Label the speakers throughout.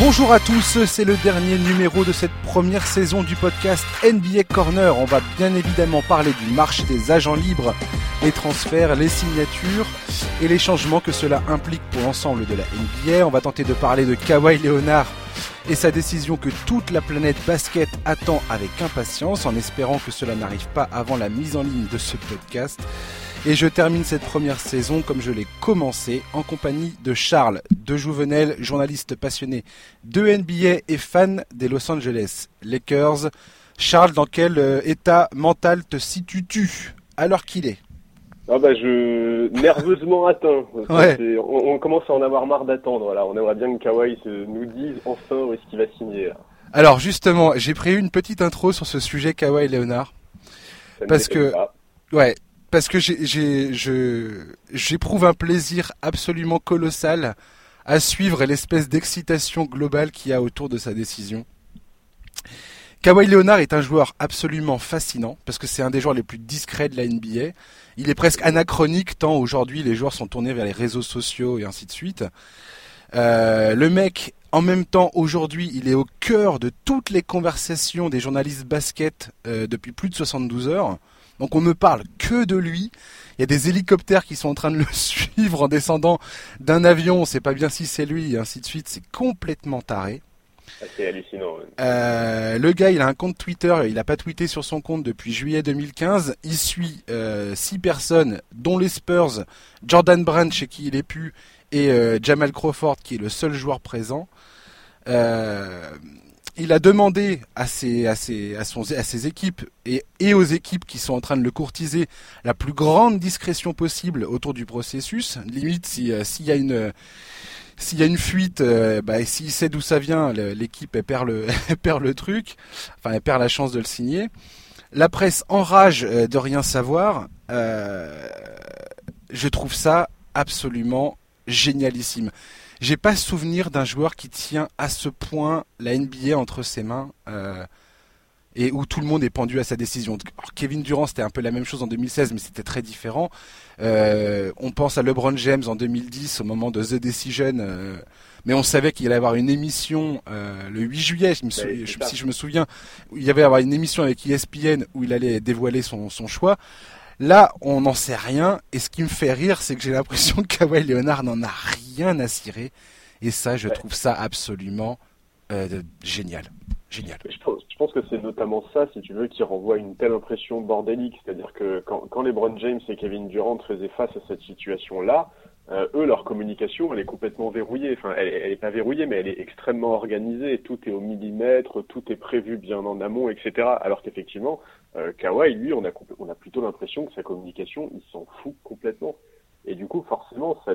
Speaker 1: Bonjour à tous, c'est le dernier numéro de cette première saison du podcast NBA Corner. On va bien évidemment parler du marché des agents libres, les transferts, les signatures et les changements que cela implique pour l'ensemble de la NBA. On va tenter de parler de Kawhi Leonard et sa décision que toute la planète basket attend avec impatience en espérant que cela n'arrive pas avant la mise en ligne de ce podcast. Et je termine cette première saison comme je l'ai commencé en compagnie de Charles de Jouvenel, journaliste passionné de NBA et fan des Los Angeles Lakers. Charles, dans quel euh, état mental te situes-tu alors qu'il est?
Speaker 2: Ah bah je nerveusement atteint. On, commence à en avoir marre d'attendre. Là, on aimerait bien que Kawhi nous dise enfin où est-ce qu'il va signer.
Speaker 1: Alors justement, j'ai pris une petite intro sur ce sujet Kawhi Leonard parce que ouais, parce que j'éprouve un plaisir absolument colossal à suivre l'espèce d'excitation globale qu'il y a autour de sa décision. Kawhi Leonard est un joueur absolument fascinant parce que c'est un des joueurs les plus discrets de la NBA. Il est presque anachronique tant aujourd'hui les joueurs sont tournés vers les réseaux sociaux et ainsi de suite. Euh, le mec, en même temps, aujourd'hui, il est au cœur de toutes les conversations des journalistes basket euh, depuis plus de 72 heures. Donc on ne parle que de lui. Il y a des hélicoptères qui sont en train de le suivre en descendant d'un avion. On sait pas bien si c'est lui et ainsi de suite. C'est complètement taré.
Speaker 2: Ah, c'est hallucinant.
Speaker 1: Euh, le gars, il a un compte Twitter. Il n'a pas tweeté sur son compte depuis juillet 2015. Il suit euh, six personnes, dont les Spurs, Jordan Brand chez qui il est pu, et euh, Jamal Crawford qui est le seul joueur présent. Euh, il a demandé à ses, à ses, équipes et, aux équipes qui sont en train de le courtiser la plus grande discrétion possible autour du processus. Limite, euh, s'il y a une s'il y a une fuite, euh, bah, s'il sait d'où ça vient, l'équipe perd le truc, enfin elle perd la chance de le signer. La presse enrage euh, de rien savoir. Euh, je trouve ça absolument génialissime j'ai pas souvenir d'un joueur qui tient à ce point la NBA entre ses mains euh, et où tout le monde est pendu à sa décision. Kevin Durant, c'était un peu la même chose en 2016, mais c'était très différent. Euh, on pense à LeBron James en 2010 au moment de The Decision, euh, mais on savait qu'il allait avoir une émission le 8 juillet, si je me souviens, où il y avait avoir une émission avec ESPN où il allait dévoiler son, son choix. Là, on n'en sait rien. Et ce qui me fait rire, c'est que j'ai l'impression que Kawhi Leonard n'en a rien à cirer. Et ça, je trouve ça absolument euh, génial. Génial.
Speaker 2: Je pense, je pense que c'est notamment ça, si tu veux, qui renvoie une telle impression bordélique. C'est-à-dire que quand, quand LeBron James et Kevin Durant faisaient face à cette situation-là, euh, eux, leur communication, elle est complètement verrouillée. Enfin, elle, elle est pas verrouillée, mais elle est extrêmement organisée. Tout est au millimètre, tout est prévu bien en amont, etc. Alors qu'effectivement, euh, Kawhi, lui, on a, on a plutôt l'impression que sa communication, il s'en fout complètement. Et du coup, forcément, ça,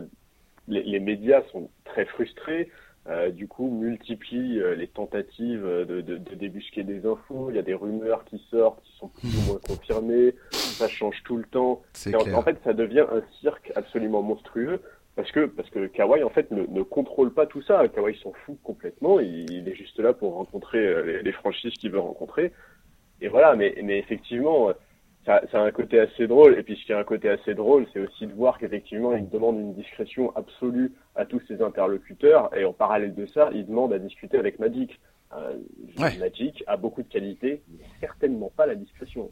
Speaker 2: les, les médias sont très frustrés. Euh, du coup, multiplient euh, les tentatives de, de, de, débusquer des infos. Il y a des rumeurs qui sortent, qui sont plus ou moins confirmées. Ça change tout le temps. En, en, fait, ça devient un cirque absolument monstrueux parce que parce que Kawhi en fait ne, ne contrôle pas tout ça. Kawhi s'en fout complètement. Il, il, est juste là pour rencontrer euh, les, les franchises qu'il veut rencontrer. Et voilà. Mais mais effectivement ça, ça, a un côté assez drôle. Et puis ce qui a un côté assez drôle, c'est aussi de voir qu'effectivement, il demande une discrétion absolue à tous ses interlocuteurs. Et en parallèle de ça, il demande à discuter avec Magic. Euh, Magic a beaucoup de qualités, mais certainement pas la discrétion.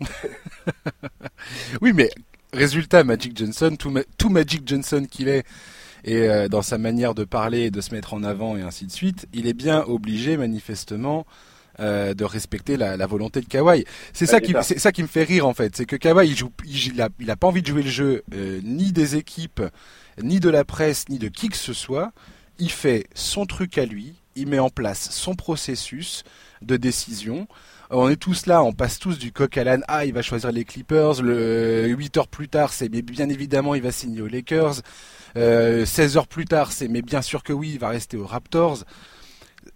Speaker 1: oui, mais résultat, Magic Johnson, tout, tout Magic Johnson qu'il est, et euh, dans sa manière de parler, de se mettre en avant et ainsi de suite, il est bien obligé manifestement euh, de respecter la, la, volonté de Kawhi. C'est ça qui, c'est ça qui me fait rire en fait, c'est que Kawhi il joue, il, a, il a pas envie de jouer le jeu euh, ni des équipes, ni de la presse, ni de qui que ce soit. Il fait son truc à lui, il met en place son processus de décision. On est tous là, on passe tous du coq à l'âne. Ah, il va choisir les Clippers. Le 8 heures plus tard, c'est mais bien évidemment, il va signer aux Lakers. Euh, 16 heures plus tard, c'est mais bien sûr que oui, il va rester aux Raptors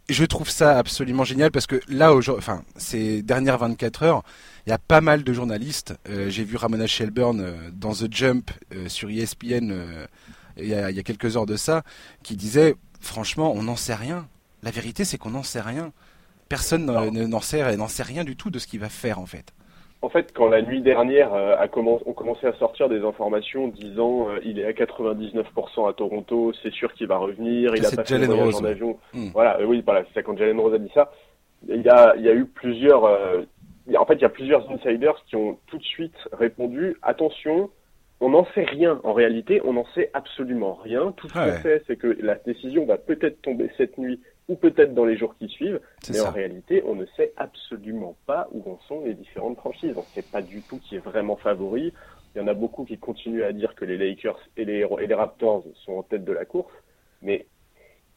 Speaker 1: je trouve ça absolument génial parce que là, enfin, ces dernières 24 heures, il y a pas mal de journalistes. Euh, j'ai vu Ramona Shelburne euh, dans The Jump euh, sur ESPN il y, a, il, y a, quelques heures de ça, qui disait franchement, on n'en sait rien. La vérité, c'est qu'on n'en sait rien. Personne n'en sait, n'en sait rien du tout de ce qu'il va faire en fait.
Speaker 2: En fait, quand la nuit dernière euh, a on commençait à sortir des informations disant euh, il est à 99% à Toronto, c'est sûr qu'il va revenir, il a pas le voyage en avion. Hmm. Voilà, oui, voilà, c'est quand Jalen Rose a dit ça. Il y a, il y a eu plusieurs, en fait, il y a plusieurs insiders qui ont tout de suite répondu attention, on n'en sait rien. En réalité, on n'en sait absolument rien. Tout ce qu'on sait, c'est que la décision va peut-être tomber cette nuit ou peut-être dans les jours qui suivent. Mais en réalité, on ne sait absolument pas où en sont les différentes franchises. On ne sait pas du tout qui est vraiment favori. Il y en a beaucoup qui continuent à dire que les Lakers et les, et les Raptors sont en tête de la course. Mais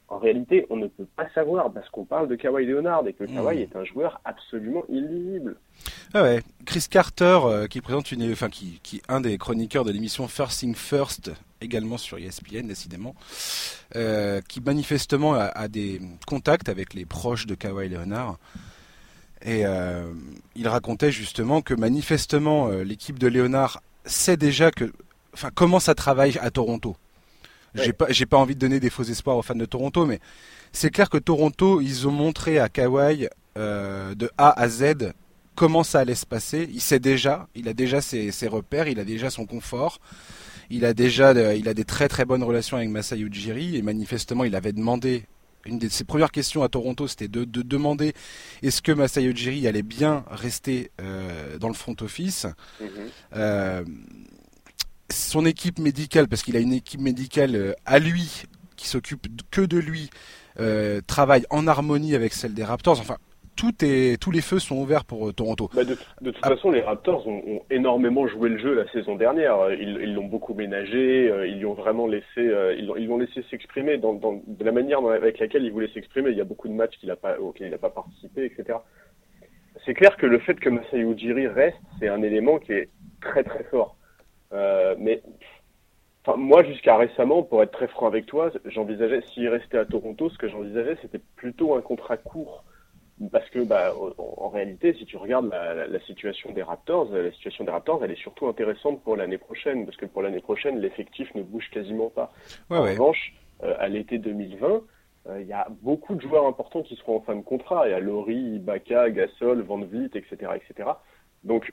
Speaker 2: en réalité, on ne peut pas savoir parce qu'on parle de Kawhi Leonard et que hmm. Kawhi est un joueur absolument illisible.
Speaker 1: Ah ouais, Chris Carter euh, qui présente une, enfin qui, qui un des chroniqueurs de l'émission First Thing First, également sur ESPN décidément, euh, qui manifestement a, des contacts avec les proches de Kawhi Leonard. Et euh, il racontait justement que manifestement l'équipe de Leonard sait déjà que, enfin comment ça travaille à Toronto. J'ai pas, j'ai pas envie de donner des faux espoirs aux fans de Toronto, mais c'est clair que Toronto, ils ont montré à Kawhi euh, de A à Z comment ça allait se passer. Il sait déjà, il a déjà ses, ses repères, il a déjà son confort. Il a déjà, il a des très très bonnes relations avec Masai Ujiri et manifestement, il avait demandé une de ses premières questions à Toronto, c'était de, de, demander est-ce que Masai Ujiri allait bien rester euh, dans le front office. Mm-hmm. euh, son équipe médicale, parce qu'il a une équipe médicale euh, à lui, qui s'occupe que de lui, euh, travaille en harmonie avec celle des Raptors. Enfin, tout est, tous les feux sont ouverts pour euh, Toronto.
Speaker 2: Bah de, toute ah. façon, les Raptors ont, énormément joué le jeu la saison dernière. Ils l'ont beaucoup ménagé, ils lui ont vraiment laissé, ils l'ont laissé s'exprimer dans, dans, de la manière avec laquelle il voulait s'exprimer. Il y a beaucoup de matchs qu'il a pas, auxquels il n'a pas participé, etc. C'est clair que le fait que Masai Ujiri reste, c'est un élément qui est très très fort. Euh, mais moi, jusqu'à récemment, pour être très franc avec toi, j'envisageais, s'il restait à Toronto, ce que j'envisageais, c'était plutôt un contrat court. Parce que, bah, en, réalité, si tu regardes la, la, situation des Raptors, la situation des Raptors, elle est surtout intéressante pour l'année prochaine, parce que pour l'année prochaine, l'effectif ne bouge quasiment pas. en revanche, euh, à l'été 2020, euh, il y a beaucoup de joueurs importants qui seront en fin de contrat. Il y a Laurie, Ibaka, Gasol, Van Vliet, etc., etc. Donc,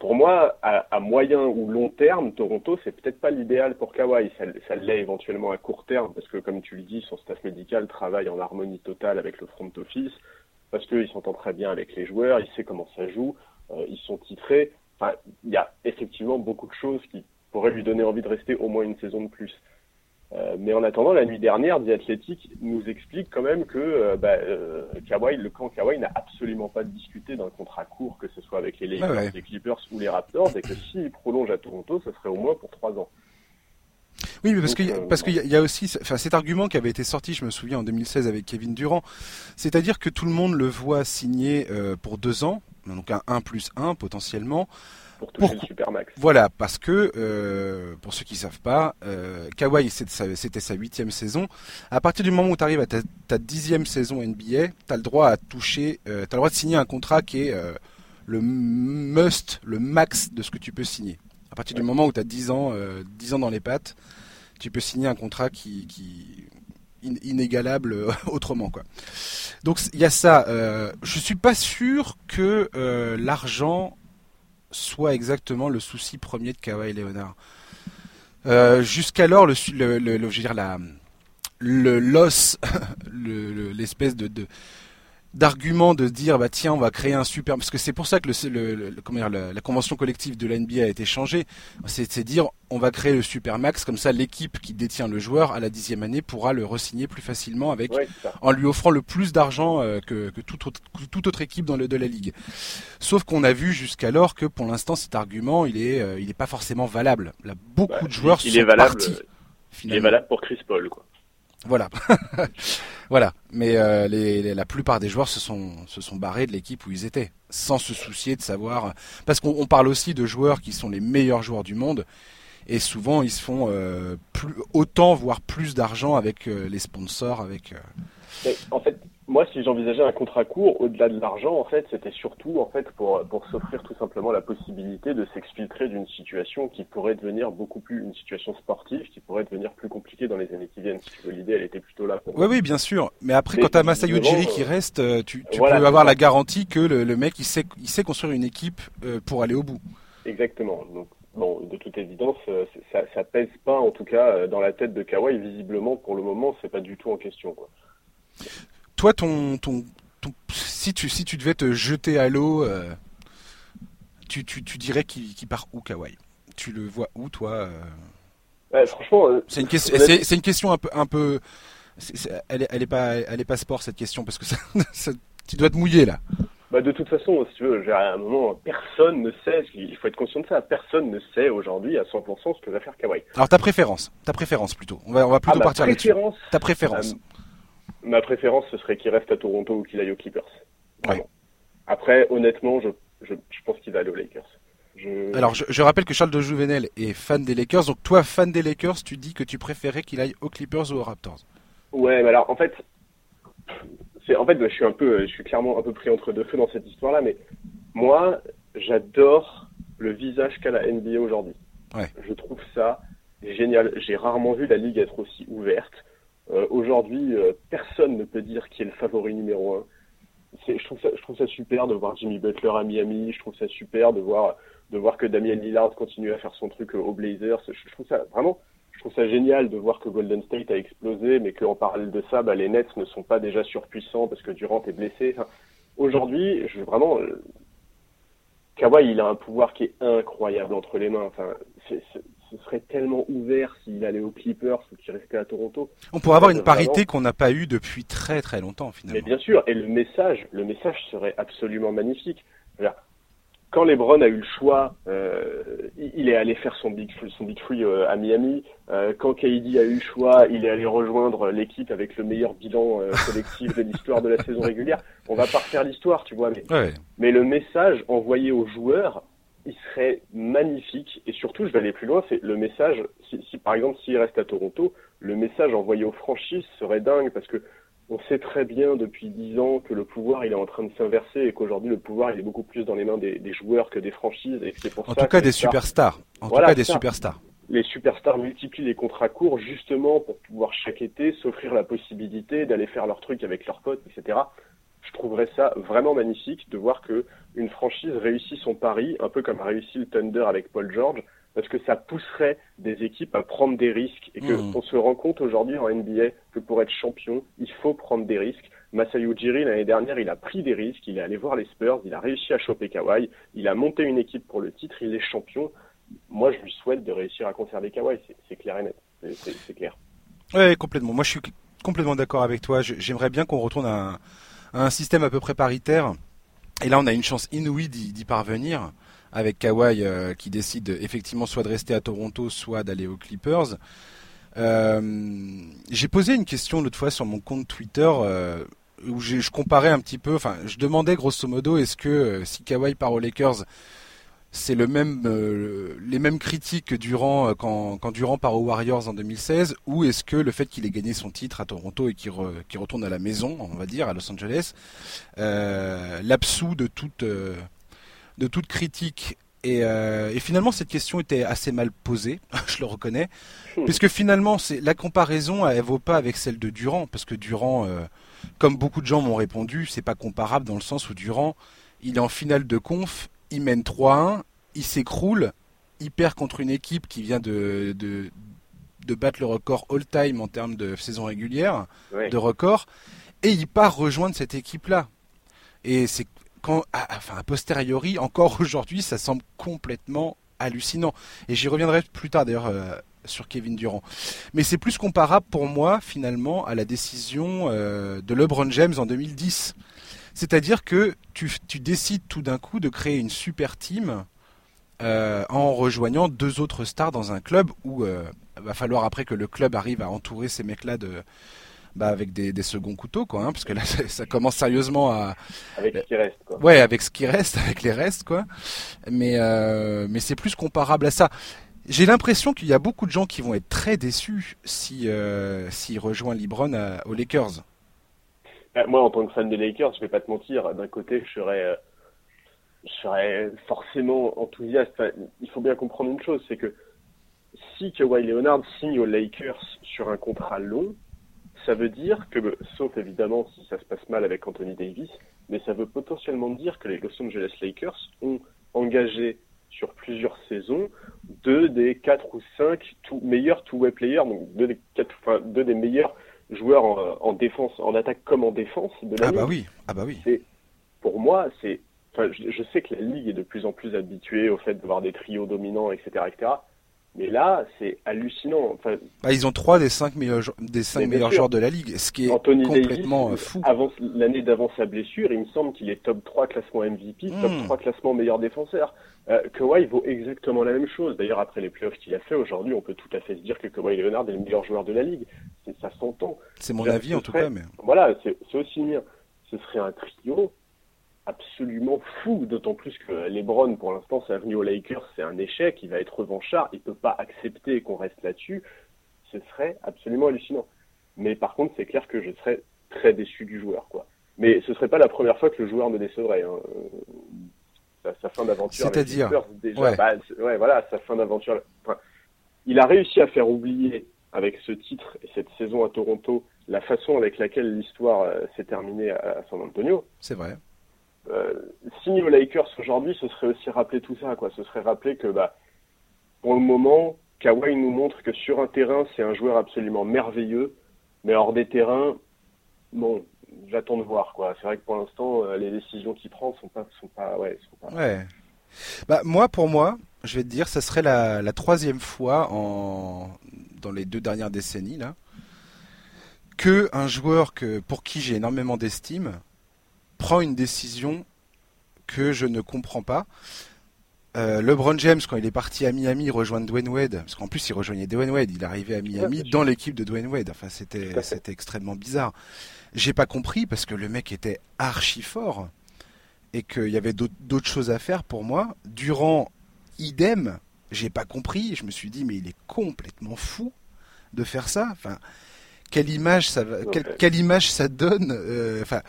Speaker 2: pour moi, à, moyen ou long terme, Toronto, c'est peut-être pas l'idéal pour Kawhi. Ça, ça l'est éventuellement à court terme, parce que comme tu le dis, son staff médical travaille en harmonie totale avec le front office, parce qu'il s'entend très bien avec les joueurs, il sait comment ça joue, euh, ils sont titrés. Enfin, il y a effectivement beaucoup de choses qui pourraient lui donner envie de rester au moins une saison de plus. Euh, mais en attendant, la nuit dernière, The Athletic nous explique quand même que euh, bah, euh, Kawhi, le camp Kawhi n'a absolument pas discuté d'un contrat court, que ce soit avec les Lakers, les Clippers ou les Raptors, et que s'il prolonge à Toronto, ce serait au moins pour trois ans.
Speaker 1: Oui, mais parce qu'il parce qu'il y, a aussi, enfin, cet argument qui avait été sorti, je me souviens en 2016 avec Kevin Durant, c'est-à-dire que tout le monde le voit signer pour deux ans, donc un 1 plus 1 potentiellement,
Speaker 2: pour toucher le Supermax.
Speaker 1: Voilà, parce que euh, pour ceux qui savent pas, euh, Kawhi c'était sa huitième saison. À partir du moment où tu arrives à ta, dixième saison NBA, tu as le droit à toucher, euh, as le droit de signer un contrat qui est euh, le must, le max de ce que tu peux signer. À partir du moment où tu as 10 ans, 10 ans dans les pattes, tu peux signer un contrat qui, qui inégalable autrement quoi. Donc il y a ça. Euh, je suis pas sûr que l'argent soit exactement le souci premier de Kawhi Leonard. Euh, jusqu'alors, le, le, le, je veux le l'os, l'espèce de d'argument de dire bah tiens on va créer un super parce que c'est pour ça que le, le, comment dire, la, convention collective de la NBA a été changée. C'est dire on va créer le super max comme ça l'équipe qui détient le joueur à la dixième année pourra le resigner plus facilement avec en lui offrant le plus d'argent euh, que, que toute, autre, toute autre équipe dans le de la ligue. Sauf qu'on a vu jusqu'alors que pour l'instant cet argument il est euh, il est pas forcément valable. Là, beaucoup bah, de joueurs il, sont est valable, partis,
Speaker 2: il est valable pour Chris Paul quoi
Speaker 1: voilà. voilà. Mais euh, les, la plupart des joueurs se sont, se sont barrés de l'équipe où ils étaient, sans se soucier de savoir. Parce qu'on parle aussi de joueurs qui sont les meilleurs joueurs du monde, et souvent ils se font euh, plus, autant, voire plus d'argent avec euh, les sponsors. Avec,
Speaker 2: en fait, moi, si j'envisageais un contrat court, au-delà de l'argent, en fait, c'était surtout en fait pour pour s'offrir tout simplement la possibilité de s'exfiltrer d'une situation qui pourrait devenir beaucoup plus une situation sportive, qui pourrait devenir plus compliquée dans les années qui viennent. Si tu veux, l'idée, elle était plutôt là. Pour
Speaker 1: oui, oui, bien sûr. Mais après, quand t'as Masayo Ujiri qui reste, euh, tu, peux avoir la garantie que le, le, mec, il sait, il sait construire une équipe euh, pour aller au bout.
Speaker 2: Exactement. Donc, bon, de toute évidence, euh, ça, ça pèse pas, en tout cas, dans la tête de Kawhi. Visiblement, pour le moment, c'est pas du tout en question. Quoi
Speaker 1: toi, ton, ton, si, tu, si tu devais te jeter à l'eau, euh, tu, tu, tu, dirais qu'il part où, Kawhi Tu le vois où, toi
Speaker 2: euh? Franchement, euh,
Speaker 1: c'est une. C'est une question un peu, un peu. elle, est, elle est pas, elle est pas sport cette question parce que ça, tu dois te mouiller là.
Speaker 2: Bah de toute façon, si tu veux, à un moment, personne ne sait, il faut être conscient de ça, personne ne sait aujourd'hui à 100% ce que va faire Kawhi.
Speaker 1: Alors ta préférence, ta préférence plutôt, on va, on va plutôt ah, partir là-dessus. Ta préférence
Speaker 2: ma préférence, ce serait qu'il reste à Toronto ou qu'il aille aux Clippers. Après, honnêtement, je, je, pense qu'il va aller aux Lakers.
Speaker 1: Alors, je, rappelle que Charles de Jouvenel est fan des Lakers. Donc, toi, fan des Lakers, tu dis que tu préférais qu'il aille aux Clippers ou aux Raptors?
Speaker 2: Ouais, mais alors, en fait, c'est en fait, je suis un peu, je suis clairement un peu pris entre deux feux dans cette histoire-là. Mais moi, j'adore le visage qu'a la NBA aujourd'hui. Je trouve ça génial. J'ai rarement vu la ligue être aussi ouverte. Euh, aujourd'hui, euh, personne ne peut dire qui est le favori numéro un. Je trouve, ça, je trouve ça super de voir Jimmy Butler à Miami. Je trouve ça super de voir, de voir que Damien Lillard continue à faire son truc aux Blazers. Je, trouve ça vraiment, je trouve ça génial de voir que Golden State a explosé, mais qu'en parallèle de ça, bah, les Nets ne sont pas déjà surpuissants parce que Durant est blessé. Aujourd'hui, je vraiment, euh, Kawhi, il a un pouvoir qui est incroyable entre les mains. Enfin, c'est, ce serait tellement ouvert s'il allait aux Clippers ou qu'il restait à Toronto.
Speaker 1: On pourrait avoir une parité qu'on n'a pas eue depuis très très longtemps finalement.
Speaker 2: Mais bien sûr, et le message, le message serait absolument magnifique quand LeBron a eu le choix, euh, il est allé faire son big son big free euh, à Miami. Euh, quand KD a eu le choix, il est allé rejoindre l'équipe avec le meilleur bilan collectif de l'histoire de la saison régulière. On va pas refaire l'histoire, tu vois, mais mais le message envoyé aux joueurs, il serait magnifique. Et surtout, je vais aller plus loin, c'est le message. Si, si par exemple s'il reste à Toronto, le message envoyé aux franchises serait dingue parce que on sait très bien depuis dix ans que le pouvoir il est en train de s'inverser et qu'aujourd'hui le pouvoir il est beaucoup plus dans les mains des, joueurs que des franchises et c'est pour
Speaker 1: en tout cas des superstars en tout cas des superstars
Speaker 2: les superstars multiplient les contrats courts justement pour pouvoir chaque été s'offrir la possibilité d'aller faire leur truc avec leurs potes etc je trouverais ça vraiment magnifique de voir que une franchise réussit son pari un peu comme a réussi le Thunder avec Paul George parce que ça pousserait des équipes à prendre des risques et que mmh. on se rend compte aujourd'hui en NBA que pour être champion, il faut prendre des risques. Masai Ujiri l'année dernière, il a pris des risques, il est allé voir les Spurs, il a réussi à choper Kawhi, il a monté une équipe pour le titre, il est champion. Moi, je lui souhaite de réussir à conserver Kawhi, c'est clair et net, c'est clair.
Speaker 1: Oui, complètement. Moi, je suis complètement d'accord avec toi. J'aimerais bien qu'on retourne à un, système à peu près paritaire. Et là, on a une chance inouïe d'y parvenir avec Kawhi euh, qui décide effectivement soit de rester à Toronto, soit d'aller aux Clippers. Euh, j'ai posé une question l'autre fois sur mon compte Twitter euh, où je comparais un petit peu, enfin je demandais grosso modo est-ce que si Kawhi part aux Lakers c'est le même, les mêmes critiques que Durant quand, quand Durant part aux Warriors en 2016, ou est-ce que le fait qu'il ait gagné son titre à Toronto et qu'il retourne à la maison, on va dire, à Los Angeles, l'absout de toute de toute critique. Euh, et, finalement, cette question était assez mal posée, je le reconnais, hmm. puisque finalement, c'est la comparaison, elle, vaut pas avec celle de Durand, parce que Durand, euh, comme beaucoup de gens m'ont répondu, c'est pas comparable dans le sens où Durand, il est en finale de conf, il mène 3-1, il s'écroule, il perd contre une équipe qui vient de, de, battre le record all-time en termes de saison régulière, de record, et il part rejoindre cette équipe-là. Et c'est quand, enfin, a posteriori, encore aujourd'hui, ça semble complètement hallucinant. Et j'y reviendrai plus tard d'ailleurs euh, sur Kevin Durant. Mais c'est plus comparable pour moi finalement à la décision euh, de LeBron James en 2010. C'est-à-dire que tu, tu, décides tout d'un coup de créer une super team euh, en rejoignant deux autres stars dans un club où il va falloir après que le club arrive à entourer ces mecs-là de, bah, avec des, des, seconds couteaux, quoi, hein, parce que là, ça, commence sérieusement à.
Speaker 2: Avec ce qui reste, quoi.
Speaker 1: Ouais, avec ce qui reste, avec les restes, quoi. Mais, euh, mais c'est plus comparable à ça. J'ai l'impression qu'il y a beaucoup de gens qui vont être très déçus si euh, s'il rejoint LeBron aux Lakers.
Speaker 2: Bah, moi, en tant que fan des Lakers, je vais pas te mentir, d'un côté, je serais, euh, je serais forcément enthousiaste. il faut bien comprendre une chose, c'est que si Kawhi Leonard signe aux Lakers sur un contrat long, ça veut dire que, sauf évidemment si ça se passe mal avec Anthony Davis, mais ça veut potentiellement dire que les Los Angeles Lakers ont engagé sur plusieurs saisons deux des quatre ou cinq meilleurs two-way players, donc deux des, quatre, enfin, deux des meilleurs joueurs en, défense, en attaque comme en défense de la
Speaker 1: ah bah oui, ah bah oui.
Speaker 2: Pour moi, c'est, enfin, je, je, sais que la ligue est de plus en plus habituée au fait d'avoir des trios dominants, etc., etc. Mais là, c'est hallucinant. Enfin,
Speaker 1: bah, ils ont trois des cinq meilleurs, des cinq meilleurs joueurs de la ligue, ce qui est complètement euh, fou.
Speaker 2: L'année d'avant sa blessure, il me semble qu'il est top 3 classement MVP, top 3 hmm. classement meilleur défenseur. Euh, Kawhi vaut exactement la même chose. D'ailleurs, après les playoffs qu'il a fait aujourd'hui, on peut tout à fait se dire que Kawhi Leonard est le meilleur joueur de la ligue. Ça s'entend.
Speaker 1: C'est mon avis en tout cas. Mais...
Speaker 2: Voilà, c'est aussi mien. Ce serait un trio absolument fou, d'autant plus que LeBron, pour l'instant, c'est venu aux Lakers, c'est un échec, il va être revanchard, il peut pas accepter qu'on reste là-dessus. Ce serait absolument hallucinant. Mais par contre, c'est clair que je serais très déçu du joueur, quoi. Mais ce serait pas la première fois que le joueur me décevrait. Hein. Sa, fin d'aventure.
Speaker 1: C'est-à-dire
Speaker 2: ouais. Bah, ouais. voilà, sa fin d'aventure. il a réussi à faire oublier avec ce titre et cette saison à Toronto la façon avec laquelle l'histoire euh, s'est terminée à San Antonio.
Speaker 1: C'est vrai
Speaker 2: euh, signer aux Lakers aujourd'hui, ce serait aussi rappeler tout ça, quoi. Ce serait rappeler que, bah, pour le moment, Kawhi nous montre que sur un terrain, c'est un joueur absolument merveilleux, mais hors des terrains, bon, j'attends de voir, quoi. C'est vrai que pour l'instant, euh, les décisions qu'il prend sont pas, sont pas, ouais.
Speaker 1: Ouais. Bah, moi, pour moi, je vais te dire, ça serait la, la troisième fois en, dans les deux dernières décennies, là, que un joueur que, pour qui j'ai énormément d'estime, prend une décision que je ne comprends pas. Euh, LeBron James, quand il est parti à Miami rejoindre Dwayne Wade, parce qu'en plus il rejoignait Dwayne Wade, il arrivait à Miami dans l'équipe de Dwayne Wade. Enfin, c'était c'était extrêmement bizarre. J'ai pas compris parce que le mec était archi fort et qu'il y avait d'autres choses à faire pour moi. Durant idem, j'ai pas compris. Je me suis dit mais il est complètement fou de faire ça. Enfin, quelle image ça quelle, image ça donne. Euh, enfin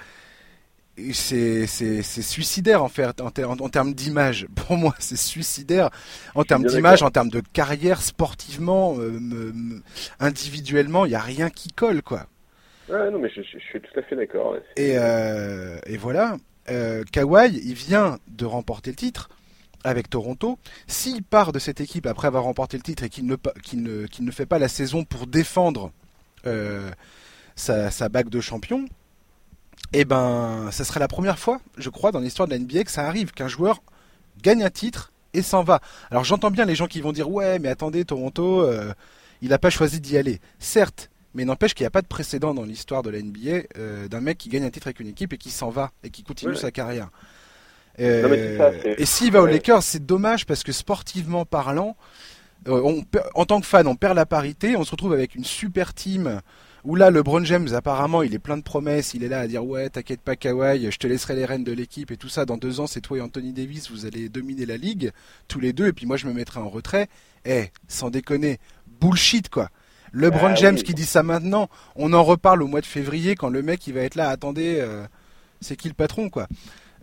Speaker 1: c'est suicidaire en fait en, en, termes d'image. Pour moi, c'est suicidaire en termes d'image, en termes de carrière, sportivement, euh, individuellement, il n'y a rien qui colle quoi.
Speaker 2: Ouais, non, mais je, suis tout à fait d'accord.
Speaker 1: Et, euh, et, voilà, euh, Kawhi, il vient de remporter le titre avec Toronto. S'il part de cette équipe après avoir remporté le titre et qu'il ne, ne, ne, fait pas la saison pour défendre sa, sa bague de champion, eh ben, ça serait la première fois, je crois, dans l'histoire de la NBA que ça arrive, qu'un joueur gagne un titre et s'en va. Alors j'entends bien les gens qui vont dire ouais, mais attendez, Toronto, euh, il n'a pas choisi d'y aller. Certes, mais n'empêche qu'il n'y a pas de précédent dans l'histoire de la NBA euh, d'un mec qui gagne un titre avec une équipe et qui s'en va et qui continue sa carrière. Euh, et s'il va aux Lakers, c'est dommage parce que sportivement parlant, on, en tant que fan, on perd la parité, on se retrouve avec une super team où là, LeBron James, apparemment, il est plein de promesses. Il est là à dire ouais, t'inquiète pas, Kawhi, je te laisserai les rênes de l'équipe et tout ça. Dans deux ans, c'est toi et Anthony Davis, vous allez dominer la ligue tous les deux. Et puis moi, je me mettrai en retrait. Eh, sans déconner, bullshit quoi. LeBron ah James qui dit ça maintenant, on en reparle au mois de février quand le mec il va être là. Attendez, euh, c'est qui le patron quoi?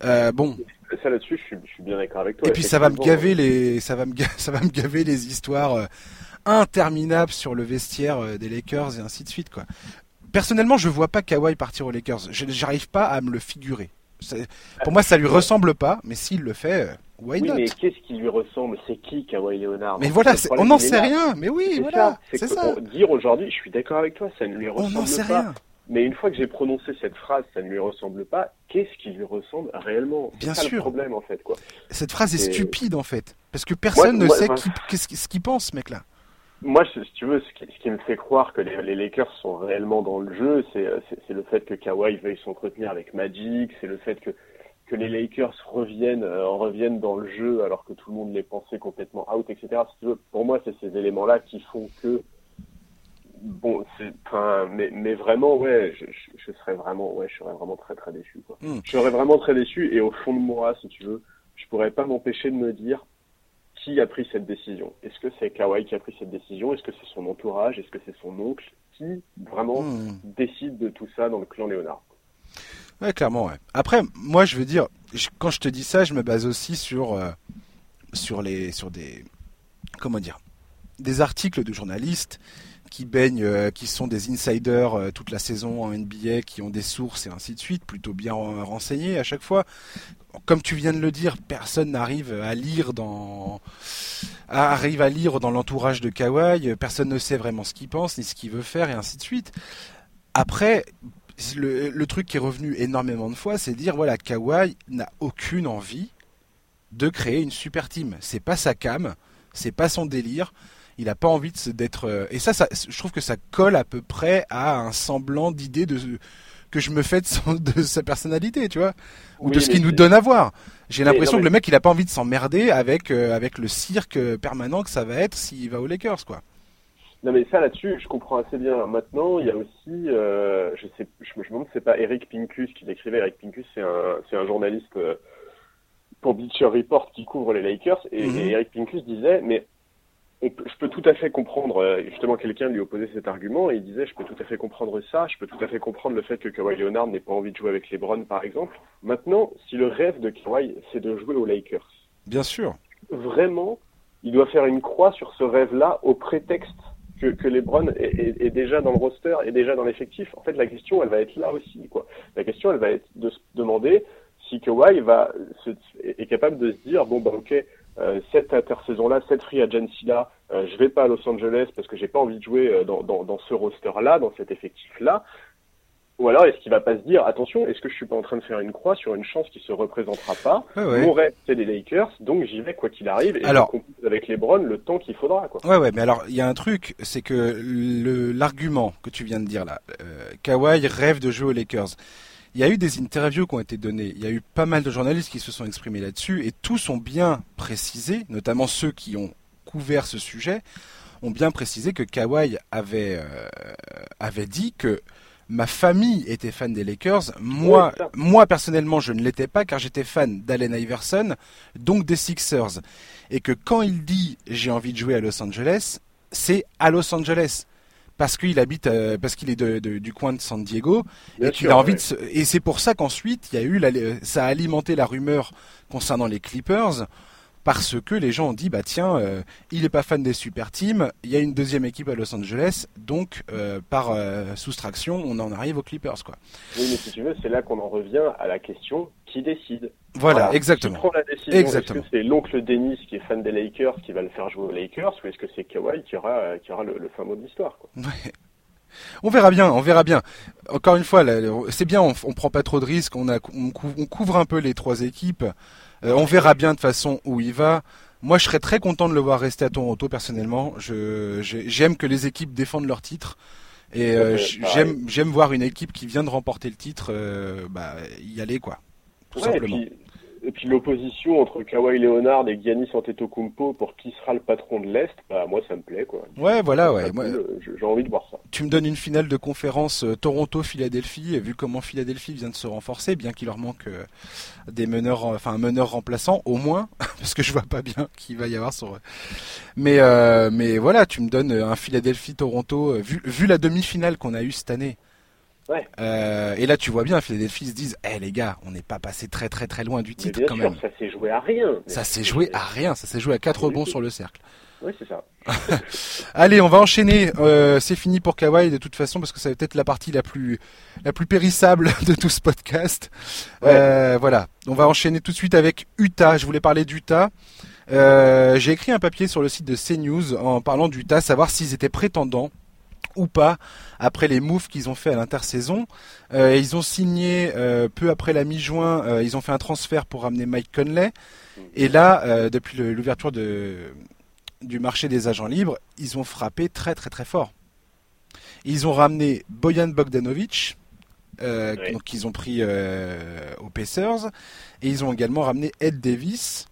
Speaker 1: Euh, Bon.
Speaker 2: Ça là-dessus, je suis, bien d'accord avec toi.
Speaker 1: Et puis ça va me gaver les, ça va me, ça va me gaver les histoires. Euh, interminable sur le vestiaire euh, des Lakers et ainsi de suite quoi. Personnellement, je vois pas Kawhi partir aux Lakers. Je n'arrive pas à me le figurer. Pour moi, ça lui ressemble pas, mais s'il le fait, euh, why
Speaker 2: oui,
Speaker 1: not?
Speaker 2: mais qu'est-ce qui lui ressemble? C'est qui Kawhi Leonard?
Speaker 1: Mais voilà, on n'en sait rien. Mais oui, voilà, c'est ça.
Speaker 2: Dire aujourd'hui, je suis d'accord avec toi, ça ne lui ressemble
Speaker 1: on n'en sait Rien.
Speaker 2: Mais une fois que j'ai prononcé cette phrase, ça ne lui ressemble pas. Qu'est-ce qui lui ressemble réellement?
Speaker 1: Bien sûr. le
Speaker 2: problème en fait quoi.
Speaker 1: Cette phrase est, stupide en fait, parce que personne ne sait ce qu'il pense, mec là.
Speaker 2: Moi, si tu veux, ce qui, me fait croire que les, Lakers sont réellement dans le jeu, c'est le fait que Kawhi veuille s'entretenir avec Magic, c'est le fait que, que les Lakers reviennent, euh, reviennent dans le jeu alors que tout le monde les pensait complètement out, etc. Si tu veux, pour moi, c'est ces éléments-là qui font que bon, c'est, mais, mais vraiment, ouais, je, je, serais vraiment, ouais, je serais vraiment très très déçu, quoi. Hmm. Je serais vraiment très déçu et au fond de moi, si tu veux, je pourrais pas m'empêcher de me dire, qui a pris cette décision? Est-ce que c'est Kawhi qui a pris cette décision? Est-ce que c'est son entourage? Est-ce que c'est son oncle? Qui vraiment hmm. décide de tout ça dans le clan Léonard?
Speaker 1: Ouais, clairement, ouais. Après, moi, je veux dire, quand je te dis ça, je me base aussi sur, euh, sur, les, sur des. Comment dire Des articles de journalistes qui baignent, euh, qui sont des insiders euh, toute la saison en NBA, qui ont des sources et ainsi de suite, plutôt bien renseignés à chaque fois. Comme tu viens de le dire, personne n'arrive à lire dans arrive à lire dans l'entourage de Kawhi, personne ne sait vraiment ce qu'il pense ni ce qu'il veut faire et ainsi de suite. Après, le, truc qui est revenu énormément de fois, c'est dire voilà, Kawhi n'a aucune envie de créer une super team. C'est pas sa cam, c'est pas son délire. Il n'a pas envie d'être. Euh, et ça, ça, je trouve que ça colle à peu près à un semblant d'idée de que je me fais de, sa personnalité, tu vois, ou de ce qu'il nous donne à voir. J'ai l'impression que le mec, il a pas envie de s'emmerder avec euh, avec le cirque permanent que ça va être s'il va aux Lakers, quoi.
Speaker 2: Non mais ça là-dessus, je comprends assez bien. Maintenant, il y a aussi, euh, je sais, je, me demande c'est pas Eric Pincus qui l'écrivait. Eric Pincus, c'est un, c'est un journaliste euh, pour Bleacher Report qui couvre les Lakers. Et, mhm. et Eric Pincus disait, mais je peux tout à fait comprendre, euh, justement quelqu'un lui opposait cet argument et il disait je peux tout à fait comprendre ça, je peux tout à fait comprendre le fait que Kawhi Leonard n'ait pas envie de jouer avec les Browns par exemple. Maintenant, si le rêve de Kawhi c'est de jouer aux Lakers.
Speaker 1: Bien sûr.
Speaker 2: Vraiment, il doit faire une croix sur ce rêve-là au prétexte que, que LeBron est, est, déjà dans le roster, est déjà dans l'effectif. En fait, la question, elle va être là aussi. Quoi. La question, elle va être de se demander si Kawhi va se, est capable de se dire bon bah ok cette intersaison-là, cette free agency-là, euh, je vais pas à Los Angeles parce que j'ai pas envie de jouer euh, dans, dans, dans ce roster-là, dans cet effectif-là. Ou alors, est-ce qu'il va pas se dire, attention, est-ce que je suis pas en train de faire une croix sur une chance qui se représentera pas? Mon rêve, c'est les Lakers, donc j'y vais quoi qu'il arrive, et alors, je avec les Browns le temps qu'il faudra. Quoi.
Speaker 1: Ouais, ouais, mais alors, il y a un truc, c'est que l'argument que tu viens de dire là, euh, Kawhi rêve de jouer aux Lakers. Il y a eu des interviews qui ont été données, il y a eu pas mal de journalistes qui se sont exprimés là-dessus, et tous ont bien précisé, notamment ceux qui ont couvert ce sujet, ont bien précisé que Kawhi avait, euh, avait dit que ma famille était fan des Lakers. Moi, moi personnellement, je ne l'étais pas car j'étais fan d'Allen Iverson, donc des Sixers. Et que quand il dit j'ai envie de jouer à Los Angeles, c'est à Los Angeles parce qu'il habite, euh, parce qu'il est du coin de San Diego et qu'il a envie de. Et c'est pour ça qu'ensuite, il y a eu, ça a alimenté la rumeur concernant les Clippers parce que les gens ont dit bah tiens, euh, il est pas fan des super teams, il y a une deuxième équipe à Los Angeles, donc euh, par euh, soustraction, on en arrive aux Clippers quoi.
Speaker 2: Oui, mais si tu veux, c'est là qu'on en revient à la question qui décide.
Speaker 1: Voilà, exactement. Qui
Speaker 2: prend la décision Est-ce que c'est l'oncle Dennis qui est fan des Lakers qui va le faire jouer aux Lakers, ou est-ce que c'est Kawhi qui aura qui aura le, le fin mot de l'histoire
Speaker 1: On verra bien, on verra bien. Encore une fois, c'est bien, on, on prend pas trop de risques, on, a, on couvre un peu les trois équipes. Euh, on verra bien de façon où il va. Moi, je serais très content de le voir rester à Toronto personnellement. Je, j'aime que les équipes défendent leur titre. Et euh, j'aime, j'aime voir une équipe qui vient de remporter le titre euh, bah, y aller, quoi. Tout simplement.
Speaker 2: Et puis l'opposition entre Kawhi Leonard et Giannis Antetokounmpo pour qui sera le patron de l'Est, bah moi ça me plaît quoi.
Speaker 1: Ouais, voilà, ouais.
Speaker 2: J'ai envie de voir ça.
Speaker 1: Tu me donnes une finale de conférence euh, Toronto-Philadelphie, vu comment Philadelphie vient de se renforcer, bien qu'il leur manque euh, des meneurs, enfin un meneur remplaçant au moins, parce que je vois pas bien qu'il va y avoir sur. Mais euh, mais voilà, tu me donnes un Philadelphie-Toronto, vu, vu la demi-finale qu'on a eue cette année. Euh, et là, tu vois bien, Philadelphie se disent, eh les gars, on n'est pas passé très très très loin du titre quand même.
Speaker 2: Ça s'est joué à rien.
Speaker 1: Ça s'est joué à rien. Ça s'est joué à quatre rebonds sur le cercle.
Speaker 2: Oui, c'est ça.
Speaker 1: Allez, on va enchaîner. Euh, c'est fini pour Kawhi de toute façon parce que ça va être la partie la plus la plus périssable de tout ce podcast. Euh, voilà, on va enchaîner tout de suite avec Utah. Je voulais parler d'Utah. Euh, J'ai écrit un papier sur le site de CNews en parlant d'Utah, savoir s'ils étaient prétendants ou pas après les moves qu'ils ont fait à l'intersaison. Euh, ils ont signé euh, peu après la mi-juin, euh, ils ont fait un transfert pour ramener Mike Conley. Et là, depuis l'ouverture du marché des agents libres, ils ont frappé très très très fort. Ils ont ramené Boyan Bogdanovic, donc qu'ils ont pris aux Pacers, et ils ont également ramené Ed Davis.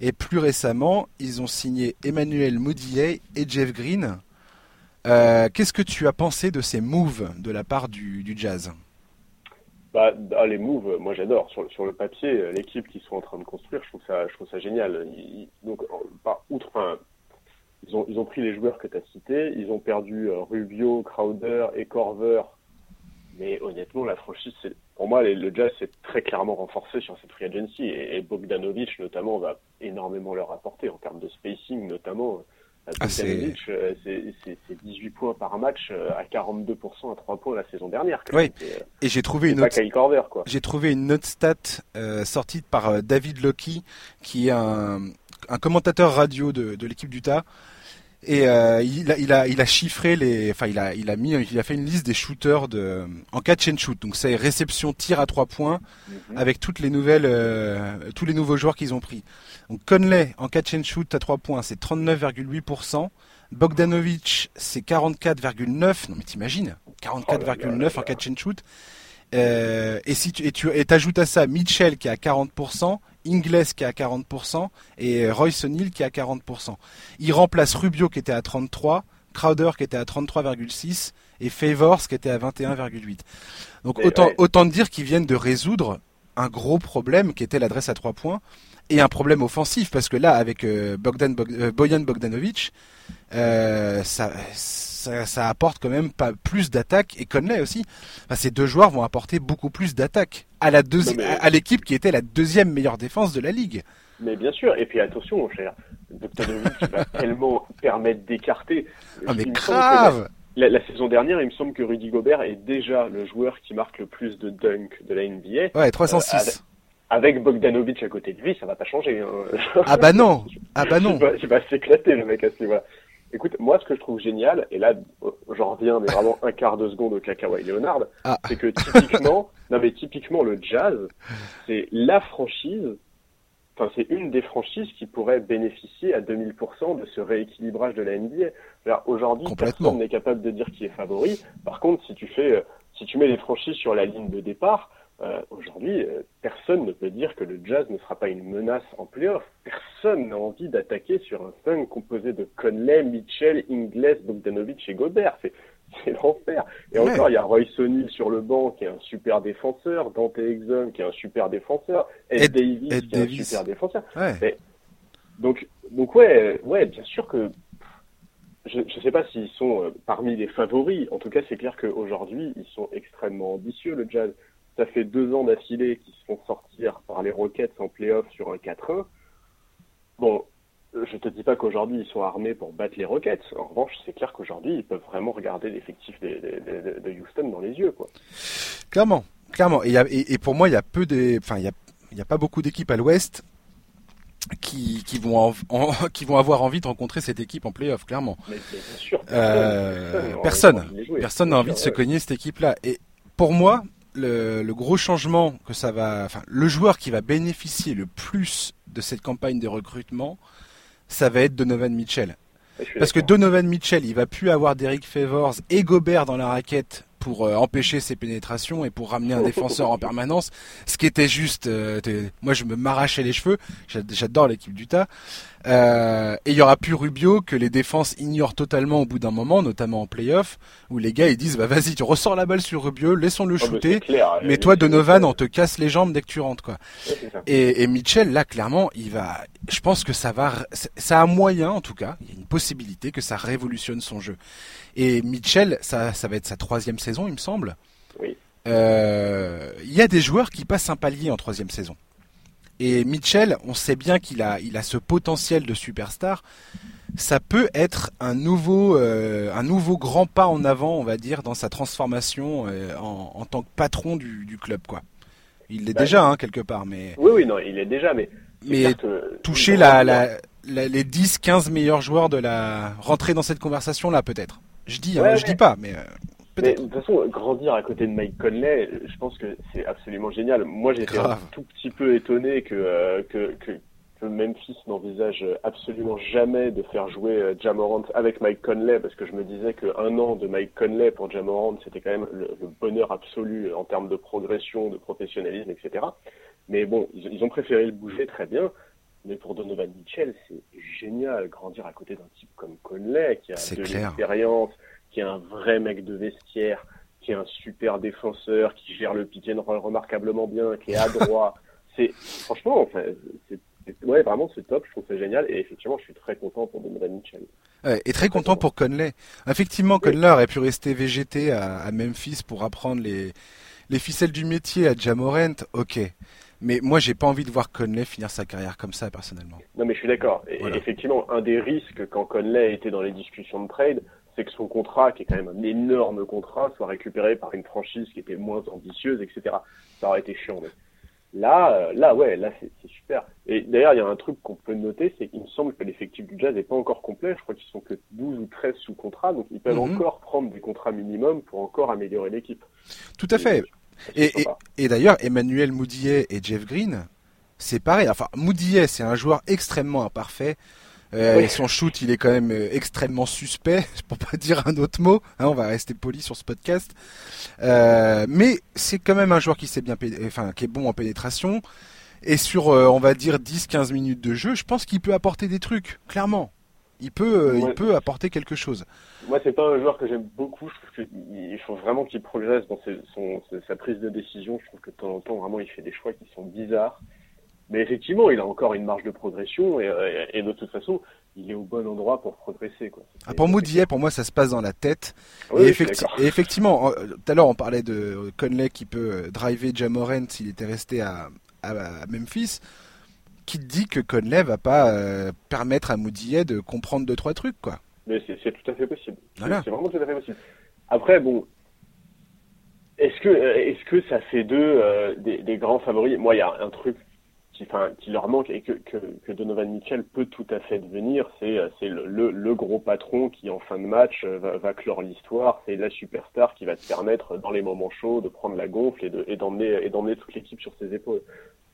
Speaker 1: Et plus récemment, ils ont signé Emmanuel Moutier et Jeff Green, euh, qu'est-ce que tu as pensé de ces moves de la part du, jazz?
Speaker 2: Bah, ah, les moves, moi j'adore. Sur, sur, le papier, l'équipe qu'ils sont en train de construire, je trouve ça, je trouve ça génial. donc, par outre, ils ont, ils ont pris les joueurs que tu as cités, ils ont perdu euh, Rubio, Crowder et Corver Mais honnêtement, la franchise, pour moi, le Jazz s'est très clairement renforcé sur cette free agency et, Bogdanovic notamment va énormément leur apporter en termes de spacing notamment. Ah, euh, c'est 18 points par match euh, à 42% à 3 points la saison dernière.
Speaker 1: Oui. Euh, et j'ai trouvé une autre. J'ai trouvé une autre stat sortie par David Loki, qui est un, un commentateur radio de, de l'équipe d'Utah et euh, il, a, il, a, il a chiffré les, enfin il a, il a mis, il a fait une liste des shooters de, en catch and shoot. Donc c'est réception, tir à trois points, mhm. avec toutes les nouvelles, euh, tous les nouveaux joueurs qu'ils ont pris. Donc Conley en catch and shoot à trois points, c'est 39,8%. Bogdanovic, c'est 44,9. Non mais t'imagines, 44,9 en catch and shoot. Euh, et si tu et tu ajoutes à ça Mitchell qui est à 40%, Ingles qui est à 40% et Royce O'Neill qui est à 40%. Il remplace Rubio qui était à 33, Crowder qui était à 33,6 et Favors qui était à 21,8. Donc autant autant dire qu'ils viennent de résoudre un gros problème qui était l'adresse à 3 points et un problème offensif parce que là avec euh, Bogdan euh, Boyan Bogdanovic euh, ça, ça, apporte quand même pas plus d'attaques et Conley aussi. ces deux joueurs vont apporter beaucoup plus d'attaques à la deuxième, à l'équipe qui était la deuxième meilleure défense de la ligue.
Speaker 2: Mais bien sûr, et puis attention, mon cher, Bogdanovic va tellement permettre d'écarter.
Speaker 1: Ah mais grave.
Speaker 2: La, saison dernière, il me semble que Rudy Gobert est déjà le joueur qui marque le plus de dunk de la NBA.
Speaker 1: Ouais, 306
Speaker 2: avec Bogdanovic à côté de lui, ça va pas changer. Hein.
Speaker 1: Ah bah non, ah bah non.
Speaker 2: Il va, s'éclater le mec à ce niveau-là. Écoute, moi ce que je trouve génial, et là j'en reviens mais vraiment un quart de seconde au Kakawa Leonard, ah. c'est que typiquement, non mais typiquement le jazz, c'est la franchise, enfin c'est une des franchises qui pourrait bénéficier à 2000% de ce rééquilibrage de la NBA. Aujourd'hui, personne n'est capable de dire qui est favori. Par contre, si tu fais, euh, si tu mets les franchises sur la ligne de départ, euh, aujourd'hui, euh, personne ne peut dire que le Jazz ne sera pas une menace en playoff. Personne n'a envie d'attaquer sur un 5 composé de Conley, Mitchell, Ingles, Bogdanovic et Gobert. C'est, l'enfer. Et encore, il y a Roy O'Neal sur le banc qui est un super défenseur, Dante Exum qui est un super défenseur, Ed, Davis qui est un super défenseur. donc, donc ouais, ouais, bien sûr que je ne sais pas s'ils sont euh, parmi les favoris. En tout cas, c'est clair qu'aujourd'hui, ils sont extrêmement ambitieux, le Jazz ça fait deux ans d'affilée qu'ils se font sortir par les Rockets en playoff sur un 4-1. Bon, je te dis pas qu'aujourd'hui ils sont armés pour battre les Rockets. En revanche, c'est clair qu'aujourd'hui ils peuvent vraiment regarder l'effectif de, Houston dans les yeux, quoi.
Speaker 1: Clairement, clairement. Et, pour moi, il y a peu des, enfin, il y a, pas beaucoup d'équipes à l'Ouest qui, vont qui vont avoir envie de rencontrer cette équipe en playoff, clairement.
Speaker 2: Mais, bien sûr,
Speaker 1: personne, personne, n'a envie de se cogner cette équipe-là. Et pour moi, le, gros changement que ça va, enfin, le joueur qui va bénéficier le plus de cette campagne de recrutement, ça va être Donovan Mitchell. Parce que Donovan Mitchell, il va plus avoir Derek Favors et Gobert dans la raquette pour euh, empêcher ses pénétrations et pour ramener un défenseur en permanence. Ce qui était juste, euh, moi je me m'arrachais les cheveux. J'adore l'équipe d'Utah. Euh, et il y aura plus Rubio que les défenses ignorent totalement au bout d'un moment, notamment en playoff, où les gars ils disent bah vas-y tu ressors la balle sur Rubio, laissons-le ah, shooter, mais, toi Donovan on te casse les jambes dès que tu rentres quoi. et, et, Mitchell là clairement il va, je pense que ça va, ça a moyen en tout cas, il y a une possibilité que ça révolutionne son jeu. Et Mitchell ça, ça va être sa troisième saison il me semble.
Speaker 2: Oui.
Speaker 1: Euh, il y a des joueurs qui passent un palier en troisième saison. Et Mitchell, on sait bien qu'il a, il a ce potentiel de superstar. Ça peut être un nouveau, euh, un nouveau grand pas en avant, on va dire, dans sa transformation euh, en, tant que patron du, du club, quoi. Il l'est bah, déjà, hein, quelque part, mais.
Speaker 2: Oui, oui, non, il est déjà, mais.
Speaker 1: Mais toucher la, la, les 10, 15 meilleurs joueurs de la, rentrer dans cette conversation là, peut-être. Je dis, hein, je dis pas, mais. Euh,
Speaker 2: mais de toute façon, grandir à côté de Mike Conley, je pense que c'est absolument génial. Moi, j'étais un tout petit peu étonné que, euh, que, que, que, Memphis n'envisage absolument jamais de faire jouer euh, Jamorant avec Mike Conley, parce que je me disais qu'un an de Mike Conley pour Jamorant, c'était quand même le, bonheur absolu en termes de progression, de professionnalisme, etc. Mais bon, ils, ils ont préféré le bouger très bien. Mais pour Donovan Mitchell, c'est génial, grandir à côté d'un type comme Conley, qui a de l'expérience, qui est un vrai mec de vestiaire, qui est un super défenseur, qui gère le pick and roll remarquablement bien, qui est adroit. c'est franchement, enfin, c'est, ouais, vraiment c'est top. Je trouve ça génial et effectivement, je suis très content pour Donovan Mitchell.
Speaker 1: et très content pour Conley. Effectivement, Conley aurait pu rester VGT à, Memphis pour apprendre les, les ficelles du métier à Jamorent, ok. Mais moi, j'ai pas envie de voir Conley finir sa carrière comme ça, personnellement.
Speaker 2: Non, mais je suis d'accord. Effectivement, un des risques quand Conley était dans les discussions de trade, c'est que son contrat, qui est quand même un énorme contrat, soit récupéré par une franchise qui était moins ambitieuse, etc. Ça aurait été chiant. Mais... Là, euh, là, ouais, là, c'est super. Et d'ailleurs, il y a un truc qu'on peut noter, c'est qu'il me semble que l'effectif du Jazz n'est pas encore complet. Je crois qu'ils sont que 12 ou 13 sous contrat, donc ils peuvent mhm. encore prendre des contrats minimum pour encore améliorer l'équipe.
Speaker 1: Tout à fait. Et, et, d'ailleurs, Emmanuel Moudillet et Jeff Green, c'est pareil. Enfin, Moudillet, c'est un joueur extrêmement imparfait. Euh, Son shoot, il est quand même euh, extrêmement suspect, pour pas dire un autre mot. Hein, on va rester poli sur ce podcast. Euh, mais c'est quand même un joueur qui sait bien, enfin, qui est bon en pénétration. Et sur, euh, on va dire 10-15 minutes de jeu, je pense qu'il peut apporter des trucs, clairement. Il peut, euh, il peut apporter quelque chose.
Speaker 2: Moi, c'est pas un joueur que j'aime beaucoup. Je trouve qu'il faut vraiment qu'il progresse dans son, sa prise de décision. Je trouve que de temps en temps, vraiment, il fait des choix qui sont bizarres. Mais effectivement, il a encore une marge de progression et, et, de toute façon, il est au bon endroit pour progresser. Quoi.
Speaker 1: Ah, pour Moody, pour moi, ça se passe dans la tête. et, effectivement, tout à l'heure, on parlait de Conley qui peut euh, driver Jamorant s'il était resté à, à, Memphis. Qui te dit que Conley va pas euh, permettre à Moody de comprendre deux trois trucs, quoi
Speaker 2: Mais c'est tout à fait possible. C'est vraiment tout à fait possible. Après, bon, est-ce que, est-ce que ça fait d'eux euh, des, des, grands favoris? Moi, il y a un truc qui, enfin, qui leur manque et que, que, que, Donovan Mitchell peut tout à fait devenir, c'est c'est le, le, gros patron qui en fin de match euh, va, va clore l'histoire, c'est la superstar qui va te permettre dans les moments chauds de prendre la gonfle et de et d'emmener et d'emmener toute l'équipe sur ses épaules.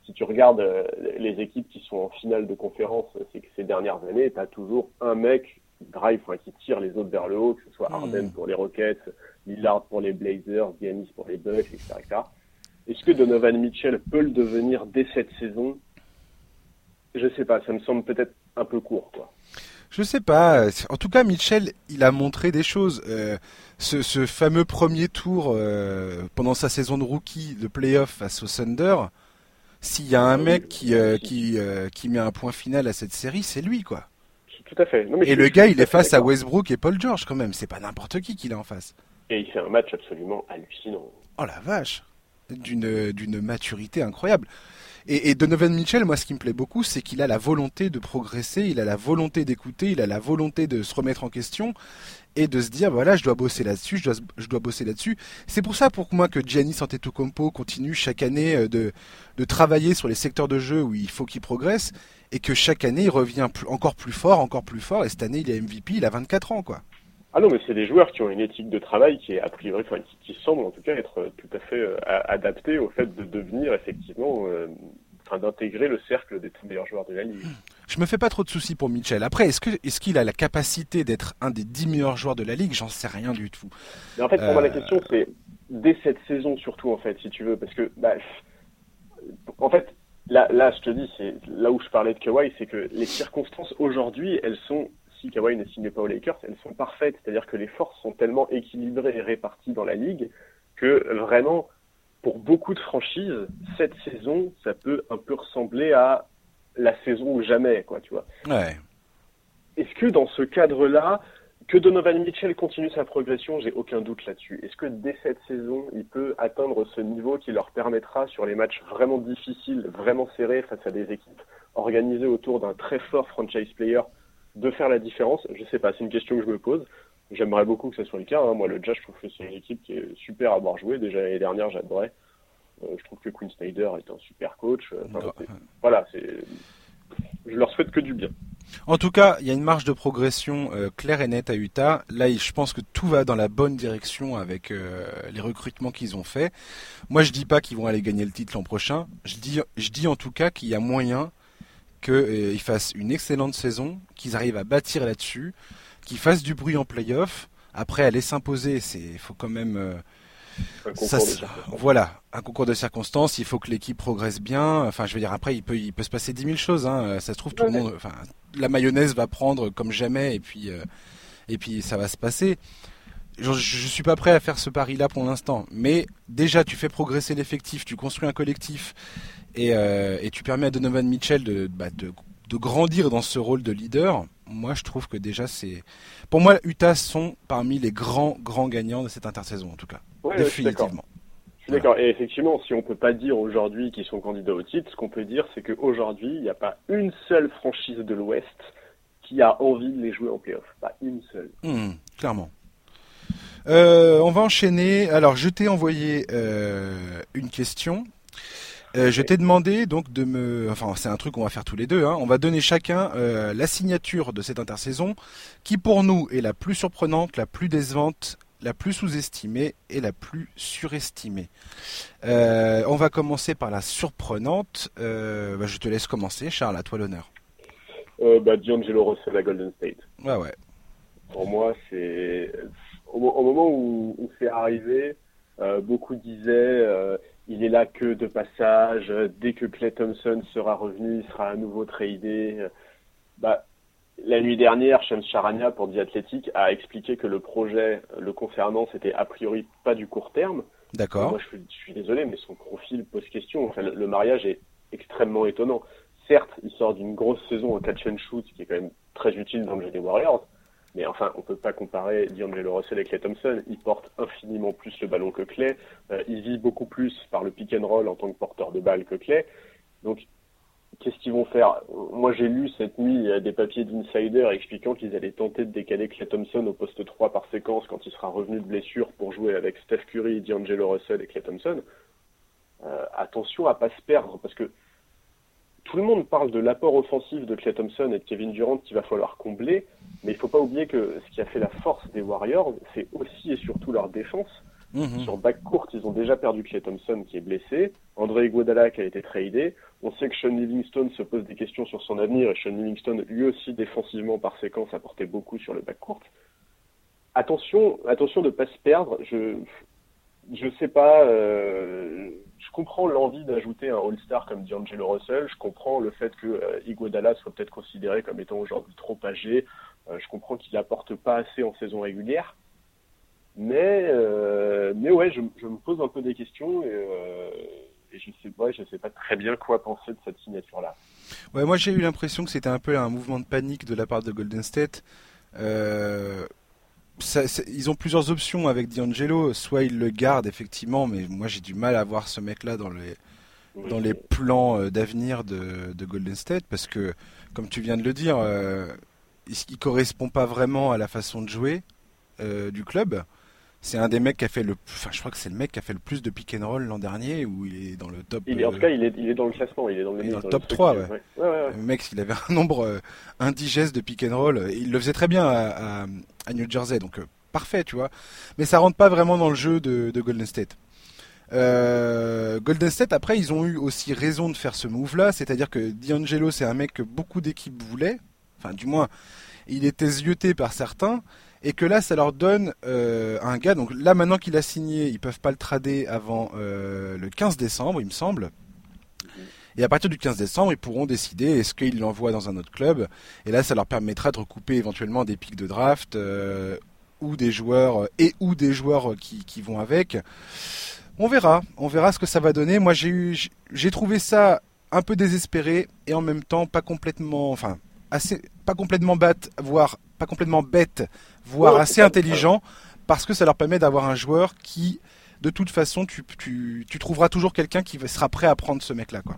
Speaker 2: Si tu regardes euh, les équipes qui sont en finale de conférence c'est que ces dernières années, tu as toujours un mec qui drive, enfin, qui tire les autres vers le haut, que ce soit Harden hmm. pour les Rockets, Lillard pour les Blazers, Giannis pour les Bucks, etc. etc. Est-ce que Donovan Mitchell peut le devenir dès cette saison? Je sais pas, ça me semble peut-être un peu court, quoi.
Speaker 1: Je sais pas. En tout cas, Mitchell, il a montré des choses. Euh, ce, fameux premier tour euh, pendant sa saison de rookie, de playoff face au Thunder, s'il y a un mec qui, euh, qui, qui met un point final à cette série, c'est lui, quoi.
Speaker 2: Tout à fait.
Speaker 1: Et le gars, il est face à Westbrook et Paul George, quand même. C'est pas n'importe qui qu'il est en face.
Speaker 2: Et il fait un match absolument hallucinant.
Speaker 1: Oh la vache d'une d'une maturité incroyable. Et, et, Donovan Mitchell, moi, ce qui me plaît beaucoup, c'est qu'il a la volonté de progresser, il a la volonté d'écouter, il a la volonté de se remettre en question et de se dire voilà, je dois bosser là-dessus, je dois, je dois bosser là-dessus. C'est pour ça, pour moi, que Giannis Antetokounmpo continue chaque année euh, de, de travailler sur les secteurs de jeu où il faut qu'il progresse et que chaque année il revient encore plus fort, encore plus fort. Et cette année, il est MVP, il a 24 ans, quoi.
Speaker 2: Ah non, mais c'est des joueurs qui ont une éthique de travail qui est a priori, enfin, qui, semble en tout cas être tout à fait euh, adaptée au fait de devenir effectivement, euh, d'intégrer le cercle des meilleurs joueurs de la ligue.
Speaker 1: Je me fais pas trop de soucis pour Mitchell. Après, est-ce qu'il a la capacité d'être un des dix meilleurs joueurs de la ligue? J'en sais rien du tout.
Speaker 2: Mais en fait, pour moi, la euh, question c'est dès cette saison surtout en fait, si tu veux, parce que bah, en fait. Là, là, je te dis, c'est là où je parlais de Kawhi, c'est que les circonstances aujourd'hui, elles sont si Kawhi ne signe pas aux Lakers, elles sont parfaites. C'est-à-dire que les forces sont tellement équilibrées et réparties dans la ligue que vraiment, pour beaucoup de franchises, cette saison, ça peut un peu ressembler à la saison ou jamais, quoi, tu vois.
Speaker 1: Ouais.
Speaker 2: Est-ce que dans ce cadre-là, que Donovan Mitchell continue sa progression, j'ai aucun doute là-dessus. Est-ce que dès cette saison, il peut atteindre ce niveau qui leur permettra, sur les matchs vraiment difficiles, vraiment serrés face à des équipes organisées autour d'un très fort franchise player, de faire la différence? Je sais pas, c'est une question que je me pose. J'aimerais beaucoup que ce soit le cas. Hein. Moi, le Jazz, je trouve que c'est une équipe qui est super à avoir joué. Déjà l'année dernière, j'adorais. Euh, je trouve que Quinn Snyder est un super coach. Euh, voilà, c'est. Je leur souhaite que du bien.
Speaker 1: En tout cas, il y a une marge de progression euh, claire et nette à Utah. Là, je pense que tout va dans la bonne direction avec les recrutements qu'ils ont faits. Moi, je dis pas qu'ils vont aller gagner le titre l'an prochain. Je dis, je dis en tout cas qu'il y a moyen qu'ils euh, fassent une excellente saison, qu'ils arrivent à bâtir là-dessus, qu'ils fassent du bruit en playoff. Après, aller s'imposer, c'est, il faut quand même.
Speaker 2: Ça,
Speaker 1: voilà, un concours de circonstances. Il faut que l'équipe progresse bien. Enfin, je veux dire, après, il peut, il peut se passer dix mille choses. Hein. Ça se trouve, tout le monde, enfin, la mayonnaise va prendre comme jamais, et puis, euh, et puis, ça va se passer. Je, je suis pas prêt à faire ce pari-là pour l'instant, mais déjà, tu fais progresser l'effectif, tu construis un collectif, et, euh, et, tu permets à Donovan Mitchell de, bah, de, de, grandir dans ce rôle de leader, moi je trouve que déjà c'est. Pour moi, Utah sont parmi les grands, grands gagnants de cette intersaison en tout cas. Définitivement.
Speaker 2: Je suis d'accord. Et effectivement, si on peut pas dire aujourd'hui qu'ils sont candidats au titre, ce qu'on peut dire, c'est qu'aujourd'hui, il n'y a pas une seule franchise de l'Ouest qui a envie de les jouer en playoff. Pas une seule.
Speaker 1: Hmm, clairement. Euh, on va enchaîner. Alors, je t'ai envoyé euh, une question. Euh, je t'ai demandé donc de me, enfin c'est un truc qu'on va faire tous les deux. Hein. On va donner chacun la signature de cette intersaison, qui pour nous est la plus surprenante, la plus décevante, la plus sous-estimée et la plus surestimée. on va commencer par la surprenante. Bah, je te laisse commencer, Charles. À toi l'honneur.
Speaker 2: bah, D'Angelo Russell à Golden State.
Speaker 1: Ouais ouais.
Speaker 2: Pour moi, c'est au, moment où, c'est arrivé, euh, beaucoup disaient euh, il est là que de passage. Dès que Clay Thompson sera revenu, il sera à nouveau tradé. Bah, la nuit dernière, Shams Charania pour The Athletic a expliqué que le projet le concernant, c'était a priori pas du court terme.
Speaker 1: D'accord.
Speaker 2: Moi, je suis, désolé, mais son profil pose question. Enfin, le, mariage est extrêmement étonnant. Certes, il sort d'une grosse saison en catch and shoot, qui est quand même très utile dans le jeu des Warriors. Mais enfin, on peut pas comparer D'Angelo Russell et Clay Thompson. Il porte infiniment plus le ballon que Clay. Euh, il vit beaucoup plus par le pick and roll en tant que porteur de balle que Clay. Donc, qu'est-ce qu'ils vont faire? Moi, j'ai lu cette nuit des papiers d'insider expliquant qu'ils allaient tenter de décaler Clay Thompson au poste 3 par séquence quand il sera revenu de blessure pour jouer avec Steph Curry, D'Angelo Russell et Clay Thompson. Euh, attention à pas se perdre parce que tout le monde parle de l'apport offensif de Clay Thompson et de Kevin Durant qu'il va falloir combler, mais il ne faut pas oublier que ce qui a fait la force des Warriors, c'est aussi et surtout leur défense. Mhm. Sur back court, ils ont déjà perdu Clay Thompson qui est blessé, André Iguodala qui a été tradé. On sait que Sean Livingstone se pose des questions sur son avenir et Sean Livingstone, lui aussi défensivement par séquence, apportait beaucoup sur le back court. Attention, attention de ne pas se perdre. Je, je sais pas. Euh, je comprends l'envie d'ajouter un All-Star comme D'Angelo Russell. Je comprends le fait que euh, soit peut-être considéré comme étant aujourd'hui trop âgé. Euh, je comprends qu'il apporte pas assez en saison régulière. Mais, euh, mais ouais, je, me pose un peu des questions et, je sais sais pas très bien quoi penser de cette signature-là.
Speaker 1: Ouais, moi j'ai eu l'impression que c'était un peu un mouvement de panique de la part de Golden State. Ils ont plusieurs options avec D'Angelo. Soit ils le gardent effectivement, mais moi j'ai du mal à voir ce mec-là dans les dans les plans euh, d'avenir de, de, Golden State parce que, comme tu viens de le dire, euh, il, il, correspond pas vraiment à la façon de jouer euh, du club. C'est un des mecs qui a fait le, enfin je crois que c'est le mec qui a fait le plus de pick and roll l'an dernier où il est dans le top.
Speaker 2: Il est, en tout cas, il est, il est dans le classement, il est dans le,
Speaker 1: dans le top 3. Ouais. Le mec, il avait un nombre indigeste de pick and roll. Il le faisait très bien à, à New Jersey, donc euh, parfait, tu vois. Mais ça rentre pas vraiment dans le jeu de, Golden State. Euh, Golden State, après, ils ont eu aussi raison de faire ce move-là, c'est-à-dire que D'Angelo, c'est un mec que beaucoup d'équipes voulaient, enfin, du moins, il était zioté par certains, et que là, ça leur donne euh, un gars. Donc là, maintenant qu'il a signé, ils peuvent pas le trader avant le 15 décembre, il me semble. Et à partir du 15 décembre, ils pourront décider est-ce qu'ils l'envoient dans un autre club? Et là, ça leur permettra de recouper éventuellement des pics de draft euh, ou des joueurs euh, et ou des joueurs qui, qui vont avec. On verra, on verra ce que ça va donner. Moi, j'ai eu, j'ai trouvé ça un peu désespéré et en même temps pas complètement, enfin, assez, pas complètement bête, voire pas complètement bête, voire assez intelligent, parce que ça leur permet d'avoir un joueur qui, de toute façon, tu, tu, tu trouveras toujours quelqu'un qui sera prêt à prendre ce mec-là, quoi.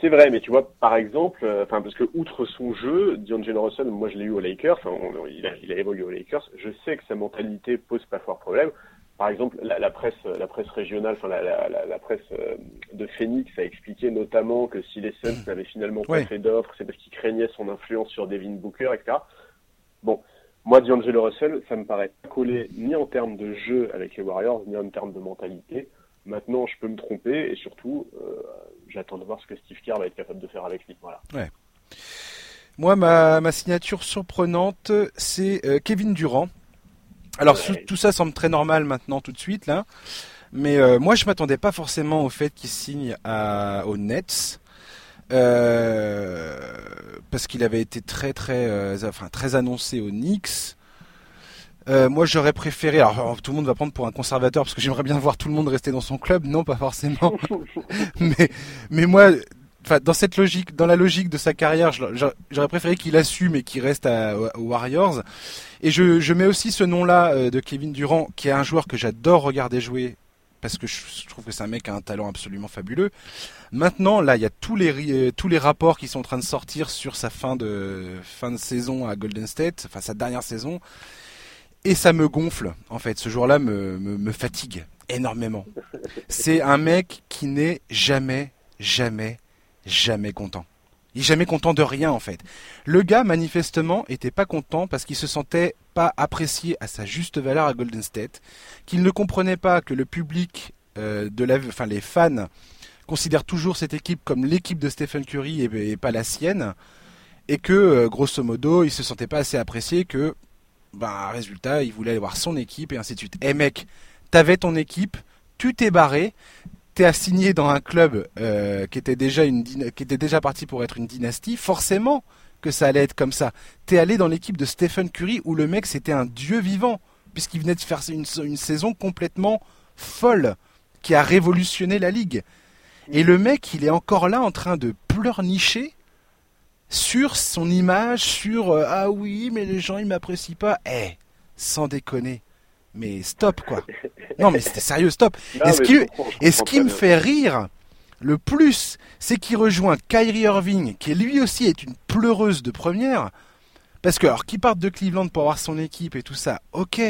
Speaker 2: C'est vrai, mais tu vois, par exemple, euh, parce que outre son jeu, D'Angelo Russell, moi je l'ai eu aux Lakers, enfin, il, a, il, a, évolué aux Lakers. Je sais que sa mentalité pose pas fort problème. Par exemple, la, presse, la presse régionale, enfin la, la, la, presse euh, de Phoenix a expliqué notamment que si les Suns n'avaient finalement pas fait d'offres, c'est parce qu'ils craignaient son influence sur Devin Booker, etc. Bon, moi, D'Angelo Russell, ça me paraît pas collé ni en termes de jeu avec les Warriors, ni en termes de mentalité. Maintenant, je peux me tromper et surtout, euh, j'attends de voir ce que Steve Kerr va être capable de faire avec lui. Voilà.
Speaker 1: Ouais. Moi, ma, ma signature surprenante, c'est euh, Kevin Durant. Alors tout ça semble très normal maintenant tout de suite là, mais euh, moi je m'attendais pas forcément au fait qu'il signe à, aux Nets. Euh, parce qu'il avait été très très enfin très annoncé aux Knicks. Euh, moi, j'aurais préféré. Alors, tout le monde va prendre pour un conservateur parce que j'aimerais bien voir tout le monde rester dans son club. Non, pas forcément. mais, mais moi, dans cette logique, dans la logique de sa carrière, j'aurais préféré qu'il assume et qu'il reste à, aux Warriors. Et je, je mets aussi ce nom-là euh, de Kevin Durant, qui est un joueur que j'adore regarder jouer parce que je trouve que c'est un mec qui a un talent absolument fabuleux. Maintenant, là, il y a tous les euh, rapports qui sont en train de sortir sur sa fin de saison à Golden State, enfin sa dernière saison, et ça me gonfle. En fait, ce jour-là me fatigue énormément. C'est un mec qui n'est jamais, jamais, jamais content. Il est jamais content de rien en fait. Le gars manifestement était pas content parce qu'il se sentait pas apprécié à sa juste valeur à Golden State, qu'il ne comprenait pas que le public euh, de la, enfin les fans considèrent toujours cette équipe comme l'équipe de Stephen Curry et, pas la sienne, et que euh, grosso modo il se sentait pas assez apprécié que, bah résultat il voulait aller voir son équipe et ainsi de suite. Eh mec, t'avais ton équipe, tu t'es barré, assigné dans un club euh, qui était déjà parti pour être une dynastie, forcément que ça allait être comme ça. T'es allé dans l'équipe de Stephen Curry où le mec c'était un dieu vivant puisqu'il venait de faire une, une, saison complètement folle qui a révolutionné la ligue. Et le mec, il est encore là en train de pleurnicher sur son image, sur euh, ah oui, mais les gens ils m'apprécient pas. Eh, sans déconner mais stop quoi. Non mais c'était sérieux, stop. et ce qui, et ce qui me fait rire le plus, c'est qu'il rejoint Kyrie Irving, qui lui aussi est une pleureuse de première. Parce que, alors, qui part de Cleveland pour avoir son équipe et tout ça, ok,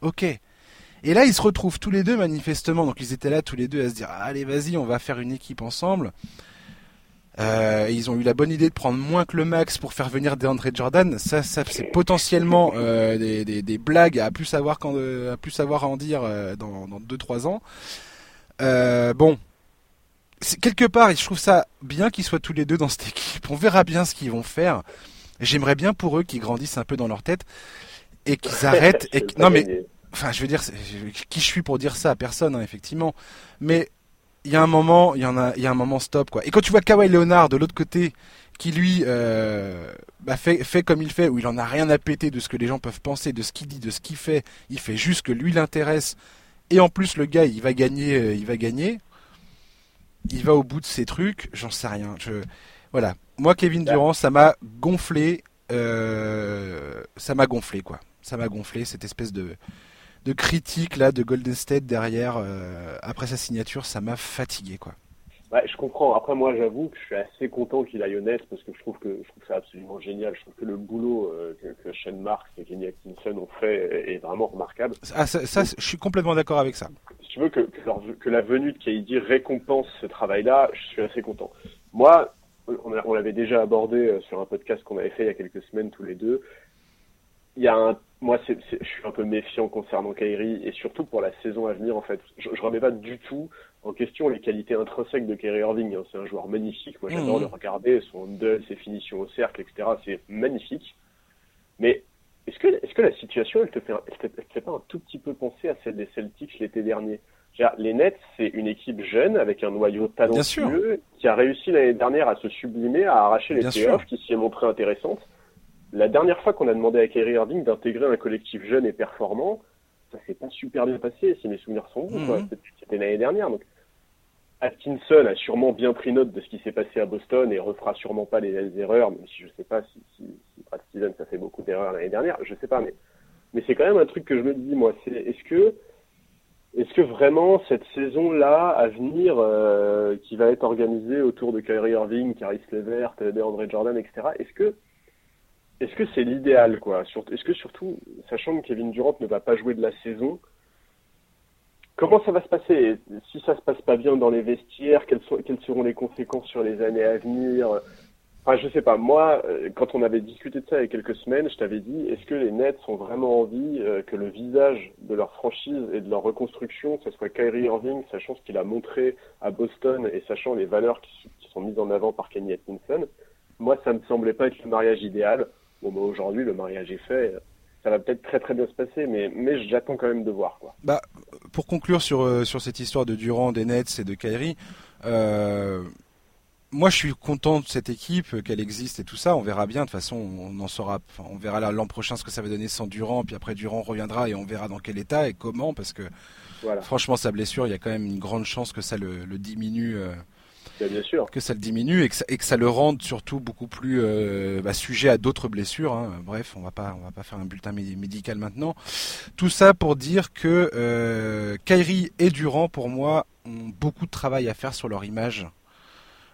Speaker 1: ok. Et là, ils se retrouvent tous les deux manifestement. Donc, ils étaient là tous les deux à se dire, allez, vas-y, on va faire une équipe ensemble. Euh, ils ont eu la bonne idée de prendre moins que le max pour faire venir DeAndre Jordan. Ça, ça c'est potentiellement euh, des, des, des, blagues à plus savoir quand, à plus savoir à en dire euh, dans, dans 2-3 ans. Euh, bon, quelque part, je trouve ça bien qu'ils soient tous les deux dans cette équipe. On verra bien ce qu'ils vont faire. J'aimerais bien pour eux qu'ils grandissent un peu dans leur tête et qu'ils arrêtent. et non mais, enfin, je veux dire, qui je suis pour dire ça à personne, hein, effectivement. Mais il y a un moment, il y en a, il y a un moment stop quoi. Et quand tu vois Kawhi Leonard de l'autre côté, qui lui euh, bah fait, fait comme il fait, où il en a rien à péter de ce que les gens peuvent penser, de ce qu'il dit, de ce qu'il fait, il fait juste que lui l'intéresse. Et en plus le gars, il va gagner, euh, il va gagner. Il va au bout de ses trucs, j'en sais rien. Je, voilà. Moi, Kevin Durant, ça m'a gonflé. Euh, ça m'a gonflé quoi. Ça m'a gonflé cette espèce de de critiques là de Golden State derrière euh, après sa signature, ça m'a fatigué quoi.
Speaker 2: Ouais, je comprends. Après moi, j'avoue que je suis assez content qu'il aille honnête parce que je trouve que je trouve c'est absolument génial. Je trouve que le boulot euh, que, que Shane Marks et Kenny Atkinson ont fait est vraiment remarquable.
Speaker 1: Ah, ça, ça je suis complètement d'accord avec ça.
Speaker 2: Si tu veux que, que, que la venue de KD récompense ce travail-là, je suis assez content. Moi, on, on l'avait déjà abordé euh, sur un podcast qu'on avait fait il y a quelques semaines tous les deux. Il y a un moi, je suis un peu méfiant concernant Kyrie et surtout pour la saison à venir en fait. Je, je remets pas du tout en question les qualités intrinsèques de Kyrie Irving. Hein. C'est un joueur magnifique. Moi, j'adore mmh. le regarder, son duel, ses finitions au cercle, etc. C'est magnifique. Mais est-ce que, est-ce que la situation, elle te fait, elle te, fait pas un tout petit peu penser à celle des Celtics l'été dernier? Les Nets, c'est une équipe jeune avec un noyau talentueux qui a réussi l'année dernière à se sublimer, à arracher les playoffs, qui s'y est montré intéressante. La dernière fois qu'on a demandé à Kyrie Irving d'intégrer un collectif jeune et performant, ça s'est pas super bien passé, si mes souvenirs sont bons. Mhm. C'était l'année dernière. Donc, Atkinson a sûrement bien pris note de ce qui s'est passé à Boston et refera sûrement pas les, erreurs, même si je sais pas si, si, si Brad Stevens a fait beaucoup d'erreurs l'année dernière, je sais pas, mais, mais c'est quand même un truc que je me dis, moi, c'est est-ce que est-ce que vraiment cette saison-là à venir, euh, qui va être organisée autour de Kyrie Irving, Caris Levert, DeAndre Jordan, etc., est-ce que est-ce que c'est l'idéal, quoi? Est-ce que surtout, sachant que Kevin Durant ne va pas jouer de la saison, comment ça va se passer? Si ça se passe pas bien dans les vestiaires, quelles, seront les conséquences sur les années à venir? Enfin, je sais pas. Moi, euh, quand on avait discuté de ça il y a quelques semaines, je t'avais dit, est-ce que les Nets ont vraiment envie euh, que le visage de leur franchise et de leur reconstruction, ce soit Kyrie Irving, sachant ce qu'il a montré à Boston et sachant les valeurs qui, qui sont mises en avant par Kenny Atkinson Moi, ça me semblait pas être le mariage idéal. Bon, bah, aujourd'hui, le mariage est fait. Ça va peut-être très très bien se passer, mais, mais j'attends quand même de voir. Quoi.
Speaker 1: Bah, pour conclure sur, euh, sur cette histoire de Durand, des Nets et de Kyrie, euh, moi je suis content de cette équipe, qu'elle existe et tout ça. On verra bien. De toute façon, on en saura. on verra l'an prochain ce que ça va donner sans Durand. Puis après, Durand reviendra et on verra dans quel état et comment. Parce que franchement, sa blessure, il y a quand même une grande chance que ça le, diminue. Euh, que ça le diminue et que ça, le rende surtout beaucoup plus euh, bah, sujet à d'autres blessures. hein. Bref, on va pas on va pas faire un bulletin mé- médical maintenant. Tout ça pour dire que euh, Kyrie et Durant pour moi ont beaucoup de travail à faire sur leur image.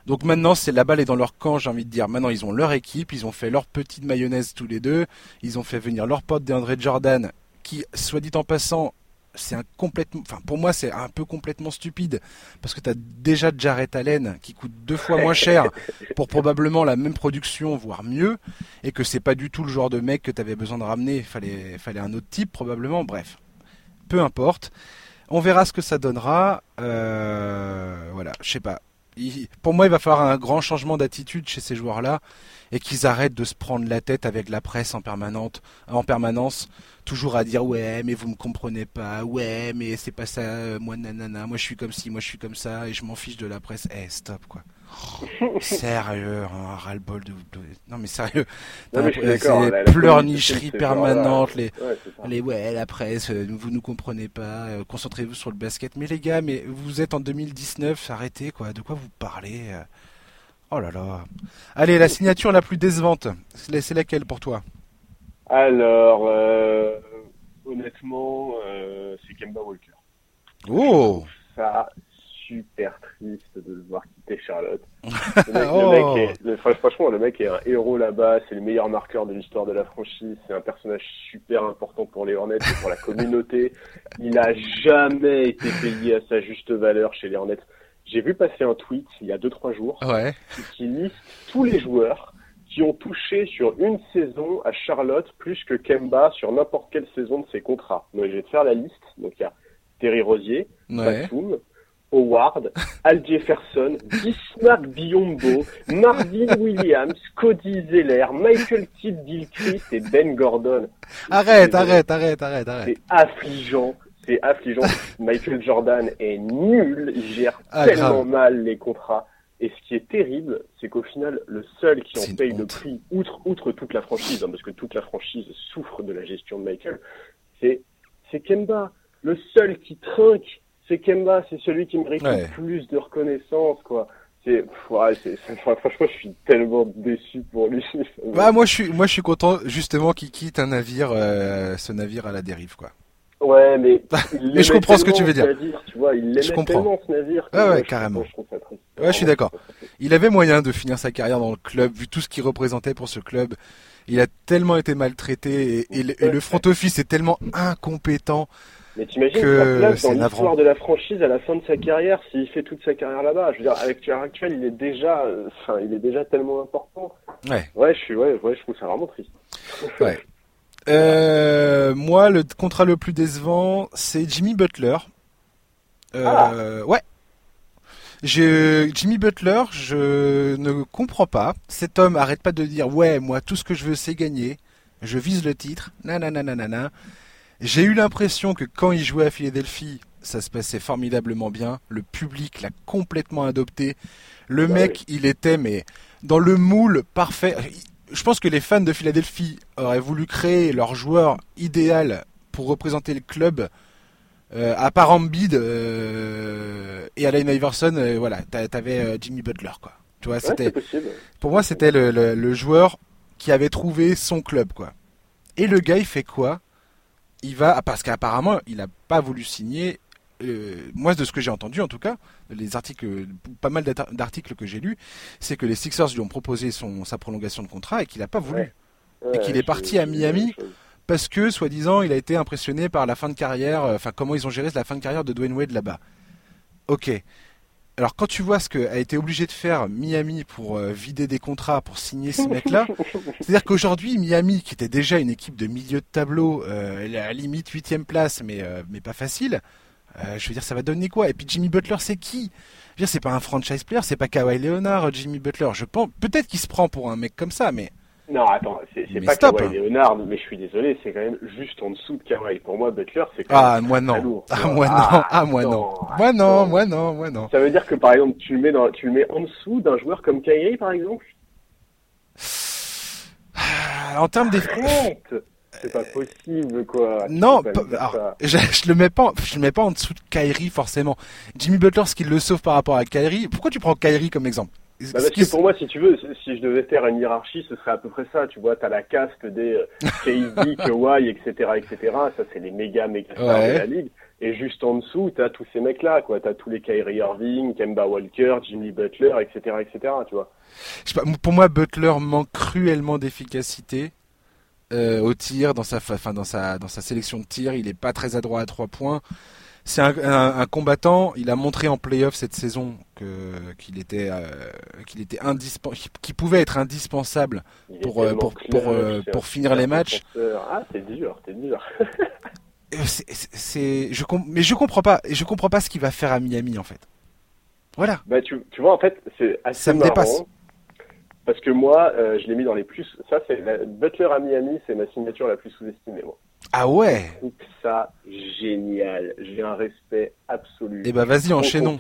Speaker 1: Donc maintenant, c'est la balle est dans leur camp, j'ai envie de dire. Maintenant, ils ont leur équipe, ils ont fait leur petite mayonnaise tous les deux, ils ont fait venir leur pote DeAndre Jordan, qui, soit dit en passant, c'est un complètement, enfin pour moi c'est un peu complètement stupide parce que t'as déjà Jarrett Allen qui coûte deux fois moins cher pour probablement la même production voire mieux et que c'est pas du tout le genre de mec que t'avais besoin de ramener, fallait fallait un autre type probablement. Bref, peu importe. On verra ce que ça donnera. Euh, voilà, je sais pas. Pour moi, il va falloir un grand changement d'attitude chez ces joueurs-là et qu'ils arrêtent de se prendre la tête avec la presse en permanente, en permanence, toujours à dire ouais, mais vous me comprenez pas, ouais, mais c'est pas ça, moi nanana, moi je suis comme ci, moi je suis comme ça et je m'en fiche de la presse. Eh, stop quoi. Sérieux, hein, ras-le-bol de, Non mais sérieux. C'est les
Speaker 2: c'est
Speaker 1: permanentes,
Speaker 2: genre,
Speaker 1: les
Speaker 2: Ouais,
Speaker 1: les ouais, la presse, euh, vous nous comprenez pas, euh, concentrez-vous sur le basket. Mais les gars, mais vous êtes en 2019, arrêtez quoi, de quoi vous parlez euh Oh là là. Allez, la signature la plus décevante, c'est c'est laquelle pour toi?
Speaker 2: Alors, euh, honnêtement, euh, c'est Kemba Walker.
Speaker 1: Oh
Speaker 2: Ça, super triste de le voir quitter Charlotte. Le mec,
Speaker 1: Oh.
Speaker 2: le mec est, le- franchement, le mec est un héros là-bas. C'est le meilleur marqueur de l'histoire de la franchise. C'est un personnage super important pour les Hornets et pour la communauté. Il a jamais été payé à sa juste valeur chez les Hornets. J'ai vu passer un tweet il y a 2-3 jours
Speaker 1: Ouais.
Speaker 2: qui liste tous les joueurs qui ont touché sur une saison à Charlotte plus que Kemba sur n'importe quelle saison de ses contrats. Donc je vais te faire la liste. Donc il y a Terry Rosier,
Speaker 1: Ouais.
Speaker 2: Batum, Howard, Al Jefferson, Bismarck Biombo, Marvin Williams, Cody Zeller, Michael Kidd Gilchrist et Ben Gordon.
Speaker 1: Arrête, arrête, arrête, arrête, arrête.
Speaker 2: C'est affligeant. C'est affligeant. Michael Jordan est nul. Il gère
Speaker 1: Ah,
Speaker 2: tellement
Speaker 1: grave.
Speaker 2: mal les contrats. Et ce qui est terrible, c'est qu'au final, le seul qui en paye le prix, outre, outre toute la franchise, hein, parce que toute la franchise souffre de la gestion de Michael, c'est Kemba. Le seul qui trinque, c'est Kemba. C'est celui qui mérite
Speaker 1: Ouais.
Speaker 2: le plus de reconnaissance, quoi. C'est, ouais, franchement, je suis tellement déçu pour lui.
Speaker 1: Bah, moi je suis moi je suis content justement qu'il quitte un navire euh, ce navire à la dérive quoi.
Speaker 2: Ouais, mais.
Speaker 1: Mais je comprends ce que tu veux dire.
Speaker 2: navire, tu vois, il
Speaker 1: Je comprends.
Speaker 2: ce navire. que
Speaker 1: Ouais,
Speaker 2: je-
Speaker 1: carrément.
Speaker 2: Je.
Speaker 1: Ouais, je suis d'accord. Il avait moyen de finir sa carrière dans le club, vu tout ce qu'il représentait pour ce club. Il a tellement été maltraité et, et le, et le front office est tellement incompétent.
Speaker 2: Mais t'imagines
Speaker 1: que c'est
Speaker 2: l'histoire de la franchise à la fin de sa carrière, s'il fait toute sa carrière là-bas. Je veux dire, avec l'heure actuelle, il est déjà, euh, enfin, il est déjà tellement important.
Speaker 1: Ouais.
Speaker 2: Ouais, je suis, ouais, ouais, je trouve ça vraiment triste.
Speaker 1: Ouais. Euh, moi, le contrat le plus décevant, c'est Jimmy Butler. Euh, Ouais. Je, Jimmy Butler, je ne comprends pas. Cet homme arrête pas de dire ouais, moi tout ce que je veux c'est gagner. Je vise le titre. Nanana, nanana. J'ai eu l'impression que quand il jouait à Philadelphie, ça se passait formidablement bien. Le public l'a complètement adopté. Le
Speaker 2: Bah
Speaker 1: mec, il était mais dans le moule parfait. Je pense que les fans de Philadelphie auraient voulu créer leur joueur idéal pour représenter le club. Euh, à part Embiid euh, et Allen Iverson, euh, voilà, t'a- t'avais euh, Jimmy Butler, quoi. Tu vois,
Speaker 2: Ouais,
Speaker 1: c'était, pour moi, c'était le, le- le joueur qui avait trouvé son club, quoi. Et le gars, il fait quoi? Il va, parce qu'apparemment, il n'a pas voulu signer. euh, moi, de ce que j'ai entendu, en tout cas, les articles, pas mal d'arti- d'articles que j'ai lus, c'est que les Sixers lui ont proposé son, sa prolongation de contrat et qu'il n'a pas voulu.
Speaker 2: Ouais.
Speaker 1: Et qu'il est parti à Miami. Parce que, soi-disant, il a été impressionné par la fin de carrière, euh, enfin, comment ils ont géré la fin de carrière de Dwayne Wade là-bas. Ok. Alors, quand tu vois ce qu'a été obligé de faire Miami pour euh, vider des contrats, pour signer ce mec-là, c'est-à-dire qu'aujourd'hui, Miami, qui était déjà une équipe de milieu de tableau, euh, elle est à la limite huitième place, mais, euh, mais pas facile, je veux dire, ça va donner quoi? Et puis Jimmy Butler, c'est qui? Je veux dire, c'est pas un franchise player, c'est pas Kawhi Leonard, Jimmy Butler. Je pense, peut-être qu'il se prend pour un mec comme ça, mais
Speaker 2: Non, attends, c'est pas
Speaker 1: stop.
Speaker 2: Kawhi Leonard, mais je suis désolé, c'est quand même juste en dessous de Kawhi. Pour moi, Butler, c'est quand
Speaker 1: Ah,
Speaker 2: même
Speaker 1: moi
Speaker 2: très
Speaker 1: non.
Speaker 2: lourd,
Speaker 1: Ah, moi non.
Speaker 2: Ah,
Speaker 1: Ah, moi non. Moi non, moi non, moi non.
Speaker 2: Ça veut dire que par exemple, tu le mets dans, tu le mets en dessous d'un joueur comme Kyrie, par exemple?
Speaker 1: Ah, En termes des...
Speaker 2: C'est pas possible, quoi.
Speaker 1: Non, je, le mets pas, je le mets pas en dessous de Kyrie forcément. Jimmy Butler, ce qui le sauve par rapport à Kyrie. Pourquoi tu prends Kyrie comme exemple?
Speaker 2: Bah, parce que pour moi, si tu veux, si je devais faire une hiérarchie, ce serait à peu près ça. Tu vois, t'as la caste des KD, Kawhi, etc., etc. Ça, c'est les méga, méga stars de la ligue. Et juste en dessous, t'as tous ces mecs-là, quoi. T'as tous les Kyrie Irving, Kemba Walker, Jimmy Butler, etc., etc., tu vois.
Speaker 1: pour moi, Butler manque cruellement d'efficacité. Euh, au tir, dans sa, enfin, dans sa, dans sa sélection de tir, il est pas très adroit à trois points c'est un, combattant. Il a montré en playoff cette saison que qu'il était euh, qu'il était qu'il pouvait être indispensable pour euh, pour pour, euh, pour, finir les matchs.
Speaker 2: Ah, c'est dur, c'est dur.
Speaker 1: c'est je mais je comprends pas je comprends pas ce qu'il va faire à Miami en fait. Voilà.
Speaker 2: Bah tu, tu vois en fait c'est assez Ça me dépasse. Parce que moi, je l'ai mis dans les plus. Ça, c'est Butler à Miami, c'est ma signature la plus sous-estimée, moi.
Speaker 1: Ah ouais
Speaker 2: Je trouve ça génial. J'ai un respect absolu.
Speaker 1: Eh ben vas-y, enchaînons.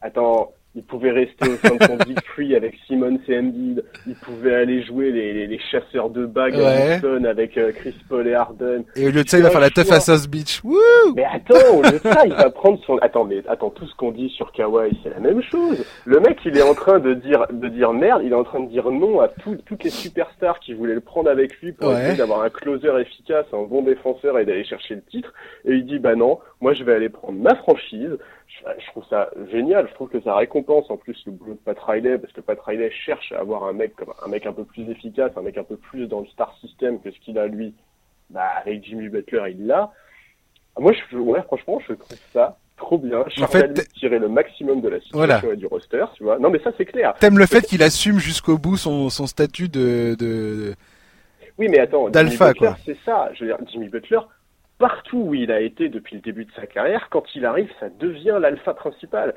Speaker 2: Attends, il pouvait rester au sein de son Big Free avec Simon et Embiid. Il pouvait aller jouer les, les, chasseurs de bagues à Houston avec euh, Chris Paul et Harden.
Speaker 1: Et au lieu de ça, il va faire la teuf à South Beach. Wouh
Speaker 2: mais attends, au lieu de ça, il va prendre son. Attends, mais attends, tout ce qu'on dit sur Kawhi, c'est la même chose. Le mec, il est en train de dire de dire merde. Il est en train de dire non à toutes les superstars qui voulaient le prendre avec lui pour essayer d'avoir un closer efficace, un bon défenseur et d'aller chercher le titre. Et il dit bah non, moi je vais aller prendre ma franchise je, trouve ça génial. Je trouve que ça récompense en plus le boulot de Pat Riley parce que Pat Riley cherche à avoir un mec comme un mec un peu plus efficace, un mec un peu plus dans le star system que ce qu'il a lui. Bah, avec Jimmy Butler, il l'a. Moi, je, ouais, franchement, je trouve ça trop bien. Je en fait, tirer le maximum de la situation et du roster, tu vois. Non, mais ça, c'est clair.
Speaker 1: T'aimes le fait qu'il assume jusqu'au bout son, son statut de, de...
Speaker 2: Oui, mais attends, d'alpha, quoi. C'est ça. Je veux dire, Jimmy Butler, partout où il a été depuis le début de sa carrière, quand il arrive, ça devient l'alpha principal.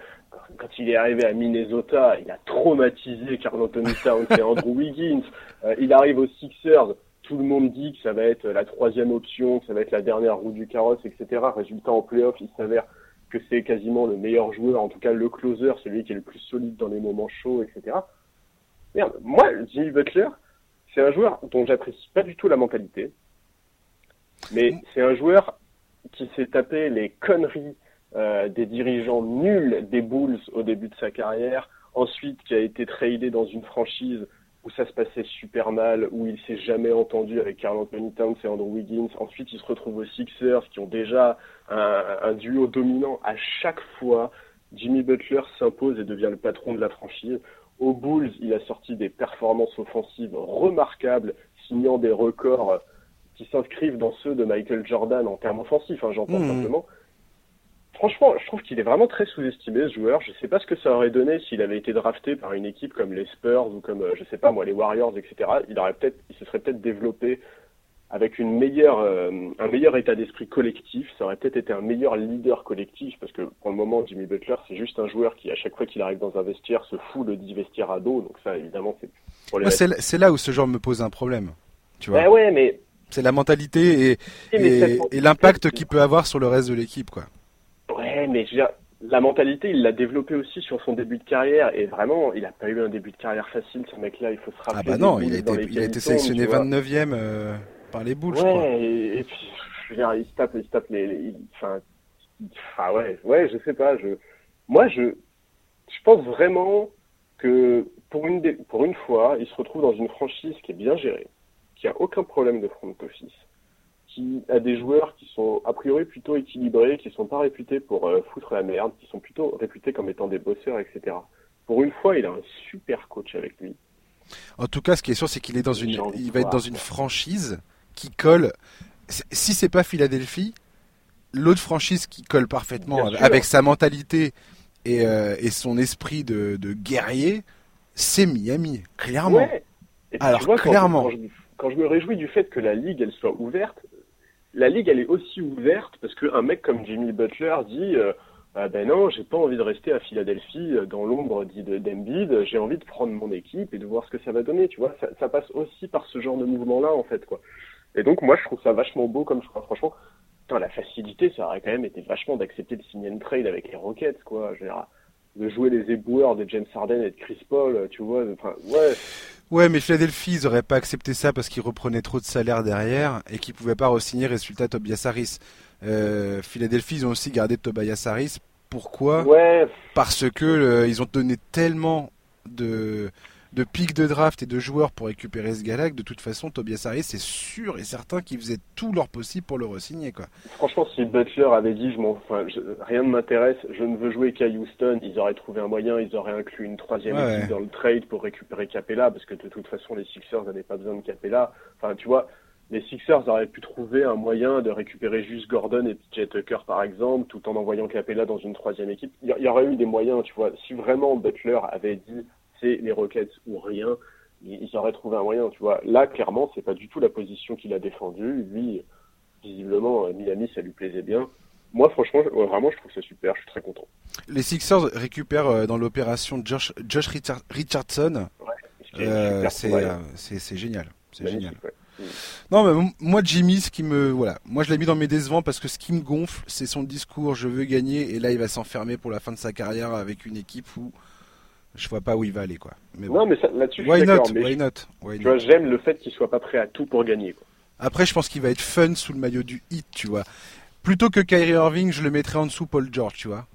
Speaker 2: Quand il est arrivé à Minnesota, il a traumatisé Carl Anthony Towns et Andrew Wiggins. Euh, il arrive aux Sixers, tout le monde dit que ça va être la troisième option, que ça va être la dernière roue du carrosse, etc. Résultat en playoff, il s'avère que c'est quasiment le meilleur joueur, en tout cas le closer, celui qui est le plus solide dans les moments chauds, etc. Merde, moi, Jimmy Butler, c'est un joueur dont j'apprécie pas du tout la mentalité. Mais c'est un joueur qui s'est tapé les conneries euh, des dirigeants nuls des Bulls au début de sa carrière, ensuite qui a été tradé dans une franchise où ça se passait super mal, où il s'est jamais entendu avec Carl Anthony Towns et Andrew Wiggins. Ensuite, il se retrouve aux Sixers, qui ont déjà un, un duo dominant. À chaque fois, Jimmy Butler s'impose et devient le patron de la franchise. Aux Bulls, il a sorti des performances offensives remarquables, signant des records qui s'inscrivent dans ceux de Michael Jordan en termes offensifs, hein, j'entends mmh. simplement. Franchement, je trouve qu'il est vraiment très sous-estimé ce joueur. Je ne sais pas ce que ça aurait donné s'il avait été drafté par une équipe comme les Spurs ou comme, euh, je sais pas moi, les Warriors, etc. Il aurait peut-être, il se serait peut-être développé avec une meilleure, euh, un meilleur état d'esprit collectif. Ça aurait peut-être été un meilleur leader collectif parce que pour le moment, Jimmy Butler, c'est juste un joueur qui, à chaque fois qu'il arrive dans un vestiaire, se fout le dit vestiaire à dos. Donc ça, évidemment, c'est.
Speaker 1: C'est là où ce genre me pose un problème. Tu vois.
Speaker 2: Ben ouais, mais
Speaker 1: c'est la mentalité et, et, l'impact qu'il peut avoir sur le reste de l'équipe, quoi.
Speaker 2: Ouais, mais je veux dire, la mentalité, il l'a développé aussi sur son début de carrière et vraiment, il a pas eu un début de carrière facile, ce mec-là. Il faut se rappeler.
Speaker 1: Ah bah non, il a été, il a été sélectionné 29e euh, par les Bulls,
Speaker 2: ouais, je crois. Et, puis, je veux dire, il se tape, il se tape les, enfin, enfin, ouais, ouais, je sais pas. Je, moi, je, je pense vraiment que pour une, pour une fois, il se retrouve dans une franchise qui est bien gérée qui a aucun problème de front office, qui a des joueurs qui sont a priori plutôt équilibrés, qui sont pas réputés pour euh, foutre la merde, qui sont plutôt réputés comme étant des bosseurs, etc. Pour une fois, il a un super coach avec lui.
Speaker 1: En tout cas, ce qui est sûr, c'est qu'il est dans une, il va être dans une franchise qui colle. Si c'est pas Philadelphie, l'autre franchise qui colle parfaitement avec, sa mentalité et, euh, et son esprit de, de guerrier, c'est Miami, clairement. Ouais. Alors clairement
Speaker 2: quand je me réjouis du fait que la ligue elle soit ouverte, la ligue elle est aussi ouverte parce qu'un mec comme Jimmy Butler dit euh, ah ben non, j'ai pas envie de rester à Philadelphie euh, dans l'ombre d'Embiid, j'ai envie de prendre mon équipe et de voir ce que ça va donner, tu vois. Ça, passe aussi par ce genre de mouvement-là, en fait, quoi. Et donc, moi, je trouve ça vachement beau comme choix. Franchement, la facilité, ça aurait quand même été vachement d'accepter de signer une trade avec les Rockets, quoi. Je veux dire, de jouer les éboueurs de James Harden et de Chris Paul, tu vois. Enfin, ouais.
Speaker 1: Ouais, mais Philadelphie, ils auraient pas accepté ça parce qu'ils reprenaient trop de salaire derrière et qu'ils pouvaient pas re-signer résultat Tobias Harris. Euh, Philadelphie, ils ont aussi gardé Tobias Harris. Pourquoi?
Speaker 2: Ouais,
Speaker 1: Parce que euh, ils ont donné tellement de de pics de draft et de joueurs pour récupérer ce que de toute façon, Tobias Harris, c'est sûr et certain qu'ils faisaient tout leur possible pour le re-signer, quoi.
Speaker 2: franchement, si Butler avait dit, je m'en, enfin, je- rien ne m'intéresse, je ne veux jouer qu'à Houston, ils auraient trouvé un moyen, ils auraient inclus une troisième
Speaker 1: Ouais,
Speaker 2: équipe
Speaker 1: ouais.
Speaker 2: dans le trade pour récupérer Capella, parce que de toute façon, les Sixers n'avaient pas besoin de Capella. Enfin, tu vois, les Sixers auraient pu trouver un moyen de récupérer juste Gordon et PJ Tucker, par exemple, tout en envoyant Capella dans une troisième équipe. Il y aurait eu des moyens, tu vois. Si vraiment Butler avait dit, c'est les Rockets ou rien, ils, auraient trouvé un moyen, tu vois. Là, clairement, c'est pas du tout la position qu'il a défendue. Lui, visiblement, euh, Miami, ça lui plaisait bien. Moi, franchement, ouais, vraiment, je trouve ça super. Je suis très content.
Speaker 1: Les Sixers récupèrent euh, dans l'opération Josh, Josh Richard- Richardson. Euh, c'est euh, génial. C'est génial.
Speaker 2: ouais.
Speaker 1: Non, mais moi, Jimmy, ce qui me. Voilà. Moi, je l'ai mis dans mes décevants parce que ce qui me gonfle, c'est son discours je veux gagner. Et là, il va s'enfermer pour la fin de sa carrière avec une équipe où je vois pas où il va aller, quoi. Mais bon.
Speaker 2: Non, mais là-dessus, je suis d'accord.
Speaker 1: Why not? Why
Speaker 2: tu
Speaker 1: not?
Speaker 2: vois, j'aime le fait qu'il soit pas prêt à tout pour gagner. Quoi.
Speaker 1: Après, je pense qu'il va être fun sous le maillot du hit, tu vois. Plutôt que Kyrie Irving, je le mettrais en dessous Paul George, tu vois.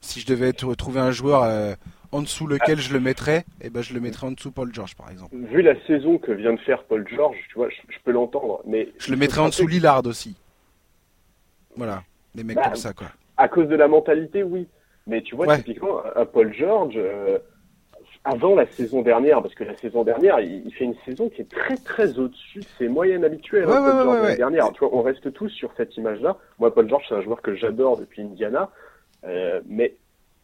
Speaker 1: Si je devais trouver un joueur euh, en dessous lequel je le mettrais, eh ben, je le mettrais en dessous Paul George, par exemple.
Speaker 2: Vu la saison que vient de faire Paul George, tu vois, je, je peux l'entendre. Mais
Speaker 1: Je le mettrais en dessous Lillard aussi. Voilà. Des mecs
Speaker 2: Bah,
Speaker 1: comme ça, quoi.
Speaker 2: À cause de la mentalité, oui. Mais tu vois,
Speaker 1: Ouais.
Speaker 2: typiquement, un Paul George, euh, avant la saison dernière, parce que la saison dernière, il, il fait une saison qui est très très au-dessus de ses moyennes habituelles.
Speaker 1: Ouais,
Speaker 2: hein, Paul
Speaker 1: ouais,
Speaker 2: George, l'année dernière. Tu vois, on reste tous sur cette image-là. Moi, Paul George, c'est un joueur que j'adore depuis Indiana. Euh, mais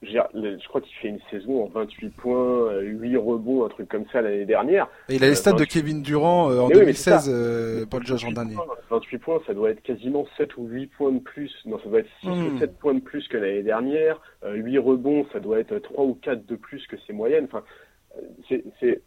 Speaker 2: je, crois qu'il fait une saison en 28 points, euh, 8 rebonds, un truc comme ça l'année dernière.
Speaker 1: Et il a les
Speaker 2: euh,
Speaker 1: stats de
Speaker 2: 28.
Speaker 1: Kevin Durant euh, en
Speaker 2: Mais oui, mais c'est
Speaker 1: 2016, euh, Paul George en
Speaker 2: 28
Speaker 1: dernier.
Speaker 2: points, 28 points, ça doit être quasiment 7 ou 8 points de plus. Non, ça doit être 6
Speaker 1: Hmm.
Speaker 2: ou 7 points de plus que l'année dernière. Euh, 8 rebonds, ça doit être 3 ou 4 de plus que ses moyennes. Enfin, euh, c'est,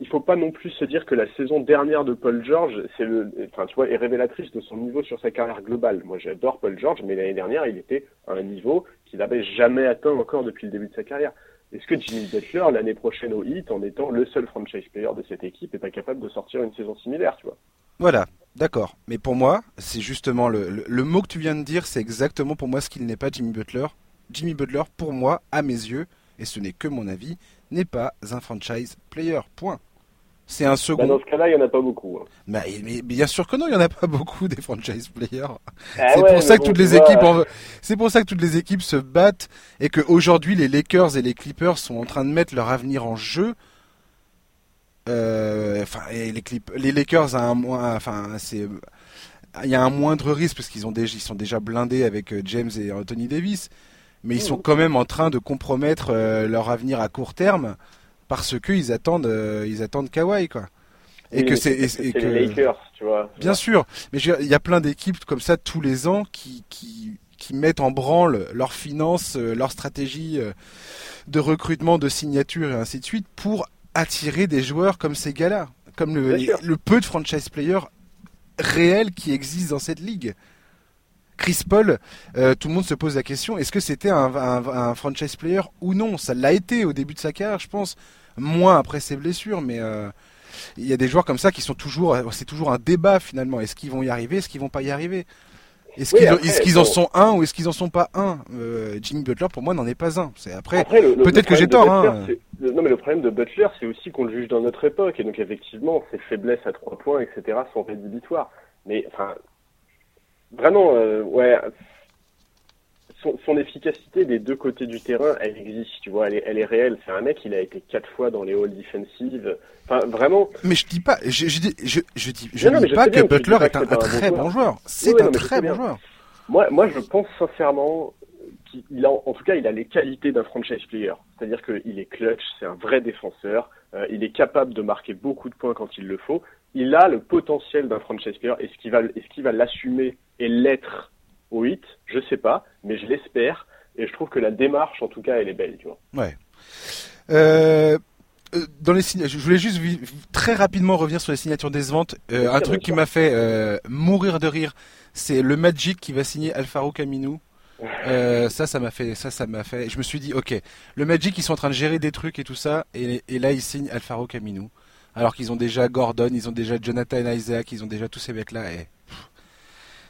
Speaker 2: il faut pas non plus se dire que la saison dernière de Paul George, c'est le, enfin, tu vois, est révélatrice de son niveau sur sa carrière globale. Moi, j'adore Paul George, mais l'année dernière, il était à un niveau qu'il n'avait jamais atteint encore depuis le début de sa carrière. Est-ce que Jimmy Butler, l'année prochaine au Heat, en étant le seul franchise player de cette équipe, est pas capable de sortir une saison similaire, tu vois?
Speaker 1: Voilà, d'accord. Mais pour moi, c'est justement le, le, le mot que tu viens de dire, c'est exactement pour moi ce qu'il n'est pas Jimmy Butler. Jimmy Butler, pour moi, à mes yeux, et ce n'est que mon avis, n'est pas un franchise player. Point. C'est un
Speaker 2: Bah,
Speaker 1: second.
Speaker 2: dans ce cas-là, il n'y en a pas beaucoup. hein.
Speaker 1: Bah, mais bien sûr que non, il y en a pas beaucoup des franchise players.
Speaker 2: Ah
Speaker 1: c'est
Speaker 2: ouais,
Speaker 1: pour ça que
Speaker 2: bon,
Speaker 1: toutes les équipes, en- c'est pour ça que toutes les équipes se battent et que aujourd'hui les Lakers et les Clippers sont en train de mettre leur avenir en jeu. Euh, Enfin, et les Clip, les Lakers a un moins, enfin, c'est, il y a un moindre risque parce qu'ils ont déjà, ils sont déjà blindés avec euh, James et Anthony Davis, mais ils sont quand même en train de compromettre euh, leur avenir à court terme parce que ils attendent, euh, ils attendent Kawhi quoi. Et
Speaker 2: oui,
Speaker 1: que c'est, et-
Speaker 2: c'est
Speaker 1: et
Speaker 2: c'est
Speaker 1: que-
Speaker 2: les Lakers, tu vois.
Speaker 1: Bien sûr, mais il y a plein d'équipes comme ça tous les ans qui, qui, qui mettent en branle leurs finances, euh, leur stratégie de recrutement, de signature et ainsi de suite pour attirer des joueurs comme ces gars-là, comme le peu de franchise players réels qui existent dans cette ligue. Chris Paul, euh, tout le monde se pose la question est-ce que c'était un, un- un franchise player ou non? Ça l'a été au début de sa carrière, je pense, moins après ses blessures, mais euh, il y a des joueurs comme ça qui sont toujours, c'est toujours un débat finalement. Est-ce qu'ils vont y arriver? Est-ce qu'ils vont pas y arriver? Est-ce
Speaker 2: Oui,
Speaker 1: qu'ils en sont un ou est-ce qu'ils en sont pas un? Euh, Jimmy Butler pour moi n'en est pas un. C'est après. Peut-être que j'ai tort, hein.
Speaker 2: Le- Non, mais le problème de Butler, c'est aussi qu'on le juge dans notre époque. Et donc, effectivement, ses faiblesses à trois points, etc., sont rédhibitoires. Mais, enfin, vraiment, euh, ouais, son, son efficacité des deux côtés du terrain, elle existe, tu vois, elle est, elle est réelle. C'est un mec, il a été quatre fois dans les halls defensives. Enfin, vraiment,
Speaker 1: Mais je dis pas, je, je dis, je, je dis, je
Speaker 2: Non,
Speaker 1: dis pas que Butler est un, très bon joueur. C'est
Speaker 2: Oui,
Speaker 1: un
Speaker 2: non,
Speaker 1: très bon joueur.
Speaker 2: Moi, moi, je pense sincèrement qu'il a, en tout cas, il a les qualités d'un franchise player. C'est-à-dire qu'il est clutch, c'est un vrai défenseur, euh, il est capable de marquer beaucoup de points quand il le faut. Il a le potentiel d'un franchise player. Est-ce qu'il va, est-ce qu'il va l'assumer et l'être au 8 Je sais pas, mais je l'espère. Et je trouve que la démarche, en tout cas, elle est belle, tu vois.
Speaker 1: Ouais. Euh, euh, dans les signa- je voulais juste très rapidement revenir sur les signatures décevantes. Euh, un truc qui m'a fait euh, mourir de rire, c'est le Magic qui va signer Alfaro Camino. Euh, ça, ça m'a fait, ça, ça m'a fait. Je me suis dit, ok, le Magic ils sont en train de gérer des trucs et tout ça, et, et là ils signent Alfaro Camino. Alors qu'ils ont déjà Gordon, ils ont déjà Jonathan Isaac, ils ont déjà tous ces mecs-là. Et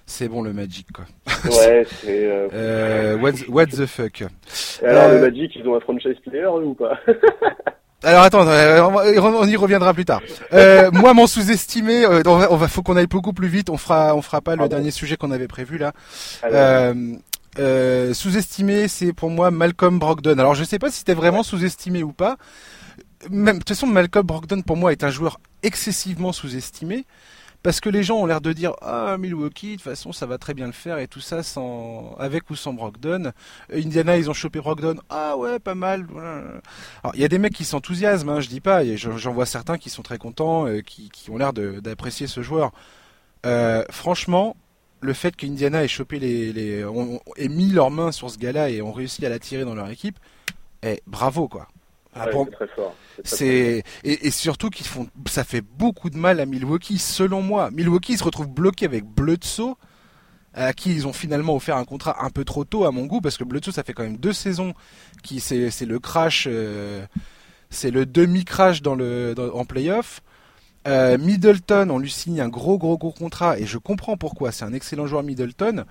Speaker 1: c'est bon le Magic quoi.
Speaker 2: Ouais, c'est. Euh...
Speaker 1: Euh, what, what, the fuck.
Speaker 2: Et alors le Magic, ils ont un franchise player ou pas?
Speaker 1: Alors attends, euh, on y reviendra plus tard. Euh, moi, mon sous-estimé, euh, on va, on va, faut qu'on aille beaucoup plus vite. On fera, on fera pas le dernier sujet qu'on avait prévu là. Euh, sous-estimé, c'est pour moi Malcolm Brogdon. Alors je sais pas si c'était vraiment sous-estimé ou pas. Même, de toute façon, Malcolm Brogdon pour moi est un joueur excessivement sous-estimé parce que les gens ont l'air de dire ah Milwaukee de toute façon ça va très bien le faire et tout ça sans avec ou sans Brogdon. Indiana ils ont chopé Brogdon ah ouais pas mal. Alors il y a des mecs qui s'enthousiasment hein, je dis pas j'en vois certains qui sont très contents euh, qui, ont l'air d'apprécier ce joueur. Euh, franchement le fait qu'Indiana ait chopé les, les ait mis leurs mains sur ce gars-là et ont réussi à l'attirer dans leur équipe, eh, bravo quoi.
Speaker 2: Ah, c'est très fort.
Speaker 1: C'est et, et, surtout qu'ils font, ça fait beaucoup de mal à Milwaukee, selon moi. Milwaukee se retrouve bloqué avec Bledsoe, à qui ils ont finalement offert un contrat un peu trop tôt à mon goût, parce que Bledsoe ça fait quand même deux saisons qui c'est c'est le crash, euh, c'est le demi crash dans le en playoff. Euh, Middleton, on lui signe un gros gros gros contrat et je comprends pourquoi. C'est un excellent joueur Middleton.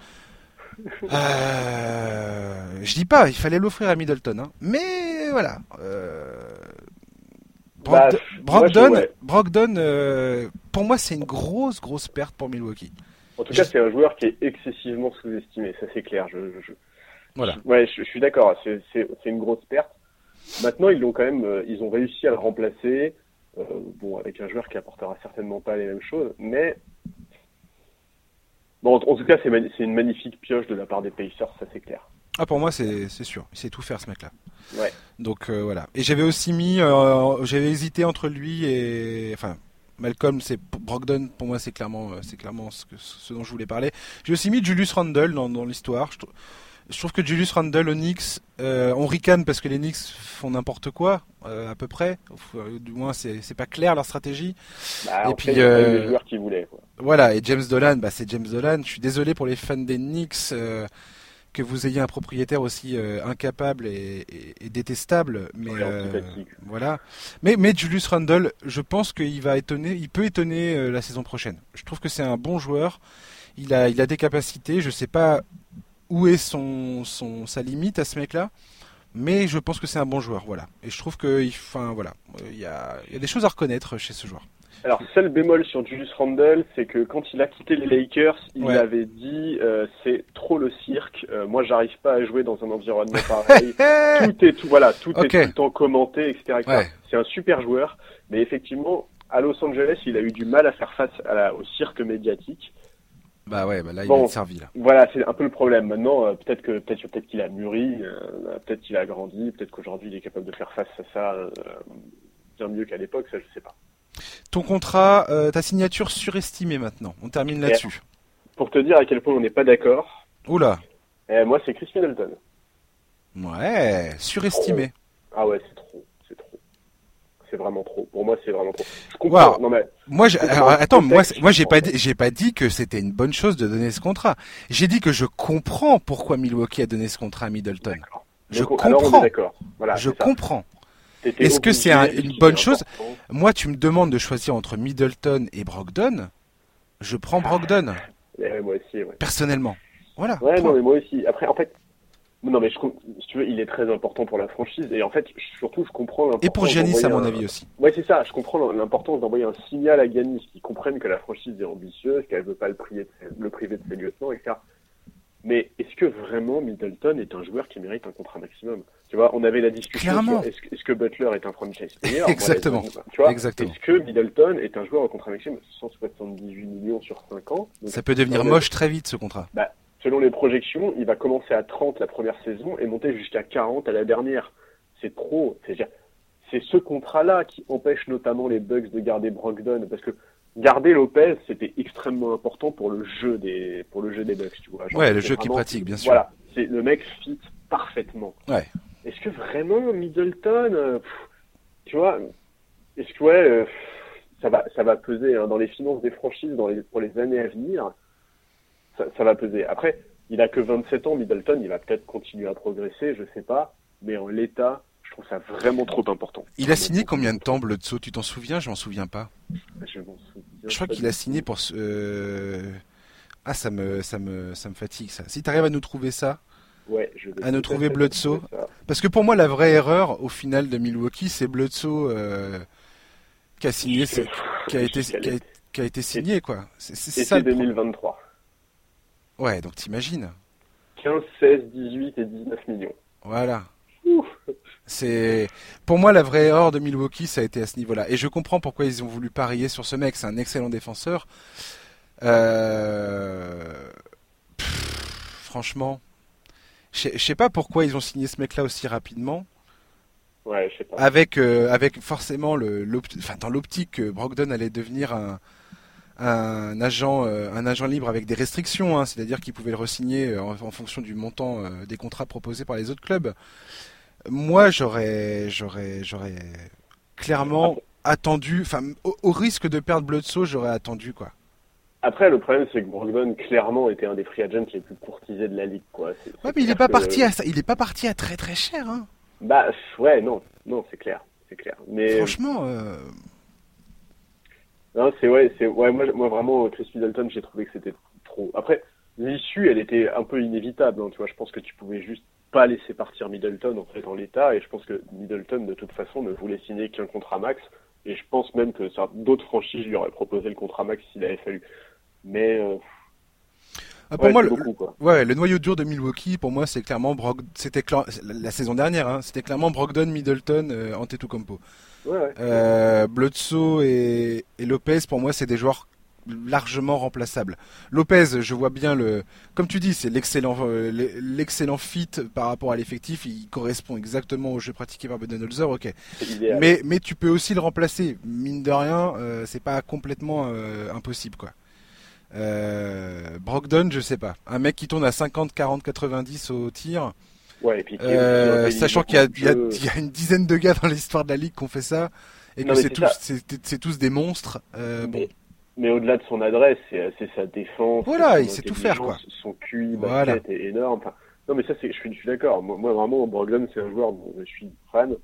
Speaker 1: Euh, je dis pas, il fallait l'offrir à Middleton, hein. mais voilà. Euh, bah, Brogdon, euh, pour moi, c'est une grosse grosse perte pour Milwaukee.
Speaker 2: En tout cas, c'est un joueur qui est excessivement sous-estimé, ça c'est clair. Je, Voilà. Ouais, je, suis d'accord. C'est une grosse perte. Maintenant, ils l'ont quand même, euh, ils ont réussi à le remplacer. Euh, bon, avec un joueur qui apportera certainement pas les mêmes choses, mais Bon, en tout cas, c'est une magnifique pioche de la part des Pacers, ça c'est clair.
Speaker 1: Ah, pour moi, c'est sûr. Il sait tout faire, ce mec-là. Ouais. Donc, euh, voilà. Et j'avais aussi mis. Euh, j'avais hésité entre lui et. Enfin, Malcolm, c'est. Brogdon, pour moi, c'est clairement, euh, c'est clairement ce, que, ce dont je voulais parler. J'ai aussi mis Julius Randle dans, dans l'histoire. Je, je trouve que Julius Randle aux Knicks, euh, on ricane parce que les Knicks font n'importe quoi, euh, à peu près. du moins, c'est pas clair leur stratégie.
Speaker 2: Bah, et puis, euh, les joueurs qui voulaient. Quoi.
Speaker 1: Voilà, et James Dolan, bah, c'est James Dolan. Je suis désolé pour les fans des Knicks euh, que vous ayez un propriétaire aussi euh, incapable et, et, et, détestable. Mais voilà. Mais, mais Julius Randle, je pense qu'il va étonner, il peut étonner la saison prochaine. Je trouve que c'est un bon joueur. Il a, il a des capacités. Je sais pas où est son, son, sa limite à ce mec-là. Mais je pense que c'est un bon joueur, voilà. Et je trouve que, enfin, voilà, il y a, y a des choses à reconnaître chez ce joueur.
Speaker 2: Alors, seul bémol sur Julius Randle, c'est que quand il a quitté les Lakers, il avait dit euh, c'est trop le cirque. Euh, moi, j'arrive pas à jouer dans un environnement pareil. tout est tout, voilà, tout est tout le temps commenté, etc. C'est un super joueur, mais effectivement, à Los Angeles, il a eu du mal à faire face à la, au cirque médiatique.
Speaker 1: Bah ouais, bah là il est servi là.
Speaker 2: Voilà, c'est un peu le problème. Maintenant, euh, peut-être que peut-être peut-être qu'il a mûri, euh, peut-être qu'il a grandi, peut-être qu'aujourd'hui il est capable de faire face à ça euh, bien mieux qu'à l'époque, ça je sais pas.
Speaker 1: Ton contrat, ta signature surestimée maintenant. On termine là-dessus.
Speaker 2: Pour te dire à quel point on n'est pas d'accord.
Speaker 1: Oula.
Speaker 2: Eh, moi c'est Chris Middleton.
Speaker 1: Ouais, surestimé.
Speaker 2: Ah ouais, c'est trop c'est vraiment trop. Pour moi, c'est vraiment trop. Je comprends. Non, mais,
Speaker 1: moi, attends, moi, moi, j'ai pas, j'ai pas dit que c'était une bonne chose de donner ce contrat. J'ai dit que je comprends pourquoi Milwaukee a donné ce contrat à Middleton. Je comprends. Voilà, je comprends. Est-ce que c'est une bonne chose Moi, tu me demandes de choisir entre Middleton et Brogdon. Je prends Brogdon.
Speaker 2: Eh moi aussi, ouais.
Speaker 1: Personnellement. Voilà.
Speaker 2: Ouais, non, mais moi aussi. Après, en fait, non, mais je, si tu veux, il est très important pour la franchise. Et en fait, surtout, je comprends
Speaker 1: Et pour Giannis, à mon avis aussi.
Speaker 2: Ouais, c'est ça. Je comprends l'importance d'envoyer un signal à Giannis, qui comprenne que la franchise est ambitieuse, qu'elle veut pas le priver, de ses, le priver de ses lieutenants, etc. Mais est-ce que vraiment Middleton est un joueur qui mérite un contrat maximum? Tu vois, on avait la discussion sur est-ce que, Butler est un franchise player?
Speaker 1: Exactement. tu vois, Exactement.
Speaker 2: Est-ce que Middleton est un joueur au contrat maximum? 178 millions sur 5 ans.
Speaker 1: Ça peut devenir moche très vite ce contrat.
Speaker 2: Bah, selon les projections, il va commencer à 30 la première saison et monter jusqu'à 40 à la dernière. C'est trop. C'est ce contrat-là qui empêche notamment les Bucks de garder Brogdon parce que garder Lopez, c'était extrêmement important pour le jeu des pour le jeu des Bucks, tu vois.
Speaker 1: ouais, le jeu qui pratique, bien sûr.
Speaker 2: Voilà, c'est le mec fit parfaitement.
Speaker 1: Ouais.
Speaker 2: Est-ce que vraiment Middleton, euh, tu vois, est-ce que ouais, euh, ça va ça va peser hein, dans les finances des franchises dans les pour les années à venir ça, va peser. Après, il a que 27 ans, Middleton, il va peut-être continuer à progresser, je sais pas, mais en l'état, Je trouve ça vraiment trop important.
Speaker 1: Il a signé combien de temps, Bledsoe Tu t'en souviens? Je m'en souviens pas.
Speaker 2: Je, m'en souviens
Speaker 1: Je crois qu'il a signé pour. euh, Ah, ça me, ça me, ça me fatigue ça. Si t'arrives à nous trouver ça,
Speaker 2: Ouais, je vais
Speaker 1: à nous trouver Bledsoe. parce que pour moi la vraie erreur au final de Milwaukee, c'est Bledsoe euh, qui a signé, qui a été, qui a, qui a été signé quoi. C'est ça. le pro-
Speaker 2: 2023.
Speaker 1: Ouais, donc t'imagines.
Speaker 2: 15, 16, 18 et 19 millions.
Speaker 1: Voilà. C'est pour moi la vraie erreur de Milwaukee, ça a été à ce niveau-là. Et je comprends pourquoi ils ont voulu parier sur ce mec. C'est un excellent défenseur. Euh... pff, franchement, je sais- pas pourquoi ils ont signé ce mec-là aussi rapidement.
Speaker 2: Ouais, je sais pas.
Speaker 1: Avec euh, avec forcément le enfin dans l'optique que Brogdon allait devenir un un agent euh, un agent libre avec des restrictions, hein, c'est-à-dire qu'il pouvait le re-signer euh, en, en fonction du montant euh, des contrats proposés par les autres clubs. Moi, j'aurais j'aurais j'aurais clairement attendu, enfin au, au risque de perdre Bledsoe, j'aurais attendu quoi.
Speaker 2: Après, le problème, c'est que Brogdon, clairement, était un des free agents les plus courtisés de la ligue, quoi.
Speaker 1: Ouais, mais il est
Speaker 2: clair
Speaker 1: pas
Speaker 2: que-
Speaker 1: parti à ça, il est pas parti à très très cher hein.
Speaker 2: Bah, ouais, non, non, c'est clair, c'est clair. Mais
Speaker 1: Franchement, euh,
Speaker 2: non, c'est ouais, c'est ouais, moi, moi vraiment, Chris Middleton, j'ai trouvé que c'était trop. Après, l'issue, elle était un peu inévitable, hein, tu vois. Je pense que tu pouvais juste pas laisser partir Middleton en fait en l'état, et je pense que Middleton, de toute façon, ne voulait signer qu'un contrat max. Et je pense même que d'autres franchises lui auraient proposé le contrat max s'il avait fallu. Mais euh,
Speaker 1: ah, pour
Speaker 2: ouais,
Speaker 1: moi le,
Speaker 2: beaucoup, quoi.
Speaker 1: Ouais, le noyau dur de Milwaukee, pour moi, c'est clairement Brog... c'était cla- la saison dernière, hein, c'était clairement Brogdon, Middleton, euh, Antetokounmpo.
Speaker 2: Ouais, ouais.
Speaker 1: Euh, Bledsoe et, et Lopez, pour moi, c'est des joueurs largement remplaçables. Lopez, je vois bien le, comme tu dis, c'est l'excellent, euh, l'excellent fit par rapport à l'effectif. Il correspond exactement au jeu pratiqué par Budenholzer, ok. Mais, mais tu peux aussi le remplacer. Mine de rien, euh, c'est pas complètement euh, impossible, quoi. Euh, Brogdon, je sais pas. Un mec qui tourne à 50, 40, 90 au tir,
Speaker 2: Ouais, et puis qui est
Speaker 1: euh, sachant qu'il y, a- y y une dizaine de gars dans l'histoire de la ligue qui ont fait ça, et que
Speaker 2: Non, mais
Speaker 1: c'est tous, des monstres. Euh, bon,
Speaker 2: Mais, mais au-delà de son adresse, c'est sa défense.
Speaker 1: Voilà, il sait tout faire, quoi.
Speaker 2: Son QI
Speaker 1: Voilà.
Speaker 2: est énorme. Enfin, non, mais ça, je suis, je suis d'accord. Moi, moi, vraiment, Brogdon, c'est un joueur dont je suis fan.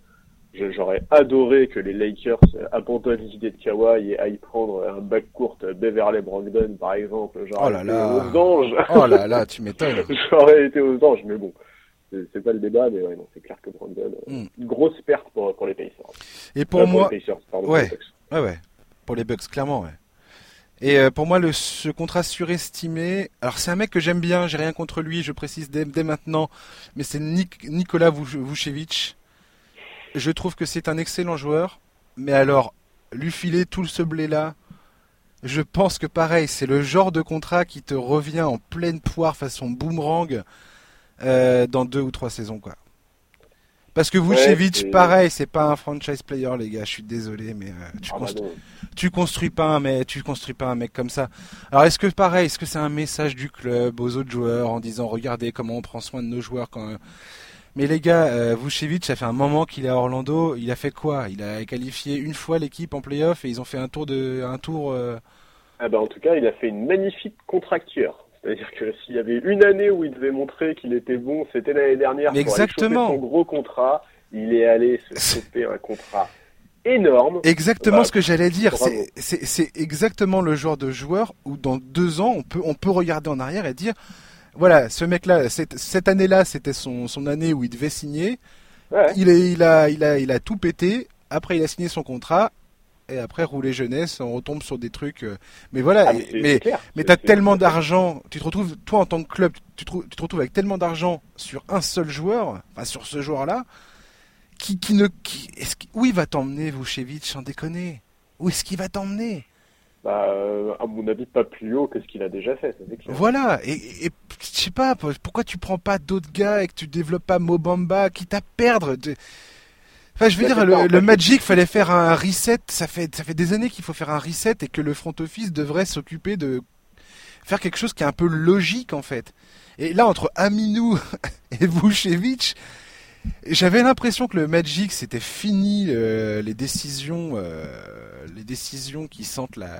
Speaker 2: J'aurais adoré que les Lakers abandonnent l'idée de Kawhi et aillent prendre un backcourt Beverly Brogdon, par exemple. J'aurais
Speaker 1: Oh là là.
Speaker 2: aux anges.
Speaker 1: oh là là, tu m'étonnes.
Speaker 2: J'aurais été aux anges, mais bon. C'est pas le débat, mais ouais, c'est clair que Brogdon, euh,
Speaker 1: Mm.
Speaker 2: une grosse perte pour, pour les Pacers.
Speaker 1: Et pour
Speaker 2: Euh,
Speaker 1: moi,
Speaker 2: les Pacers, pardon,
Speaker 1: ouais.
Speaker 2: pour les Bucks.
Speaker 1: ouais, ouais, pour les Bucks, clairement, ouais. Et euh, pour moi, le, ce contrat surestimé, alors c'est un mec que j'aime bien, j'ai rien contre lui, je précise dès, dès maintenant, mais c'est Nik- Nicolas Vuce- Vucevic. Je trouve que c'est un excellent joueur, mais alors, lui filer tout ce blé-là, je pense que pareil, c'est le genre de contrat qui te revient en pleine poire façon boomerang euh, dans deux ou trois saisons, quoi. Parce que Vucevic, pareil, c'est pas un franchise player, les gars. Je suis désolé, mais euh, tu,
Speaker 2: Ah bah
Speaker 1: constru-
Speaker 2: non.
Speaker 1: tu construis pas un mec, tu construis pas un mec comme ça. Alors est-ce que pareil, est-ce que c'est un message du club aux autres joueurs en disant regardez comment on prend soin de nos joueurs quand mais les gars, euh, Vucevic, ça fait un moment qu'il est à Orlando. Il a fait quoi? Il a qualifié une fois l'équipe en playoff et ils ont fait un tour de un tour. euh,
Speaker 2: Ah bah en tout cas, il a fait une magnifique contracture. C'est-à-dire que s'il y avait une année où il devait montrer qu'il était bon, c'était l'année dernière.
Speaker 1: Mais
Speaker 2: pour aller
Speaker 1: exactement.
Speaker 2: choper son gros contrat, il est allé se choper un contrat énorme.
Speaker 1: Exactement
Speaker 2: Bah,
Speaker 1: ce que j'allais dire. C'est- exactement le genre de joueur où dans deux ans, on peut, on peut regarder en arrière et dire, voilà, ce mec-là, cette, cette année-là, c'était son, son année où il devait signer.
Speaker 2: Ouais.
Speaker 1: Il, est, il, a, il, a, il a tout pété. Après, il a signé son contrat. Et après, rouler jeunesse, on retombe sur des trucs. euh, Mais voilà,
Speaker 2: Ah,
Speaker 1: mais,
Speaker 2: clair.
Speaker 1: mais t'as tellement d'argent, tu te retrouves, toi en tant que club, tu te, tu te retrouves avec tellement d'argent sur un seul joueur, enfin sur ce joueur-là, qui, qui ne, qui, est-ce qu'il- où il va t'emmener, Vucevic, sans déconner? Où est-ce qu'il va t'emmener?
Speaker 2: Bah, euh, à mon avis, pas plus haut que ce qu'il a déjà fait, ça.
Speaker 1: Voilà, et, et- et je sais pas, pourquoi tu prends pas d'autres gars et que tu développes pas Mobamba, quitte à perdre de- Enfin, je veux dire, le. Magic fallait faire un reset. Ça fait, ça fait des années qu'il faut faire un reset et que le front office devrait s'occuper de faire quelque chose qui est un peu logique en fait. Et là, entre Aminou et Vucevic, j'avais l'impression que le Magic c'était fini euh, les décisions, euh, les décisions qui sentent la,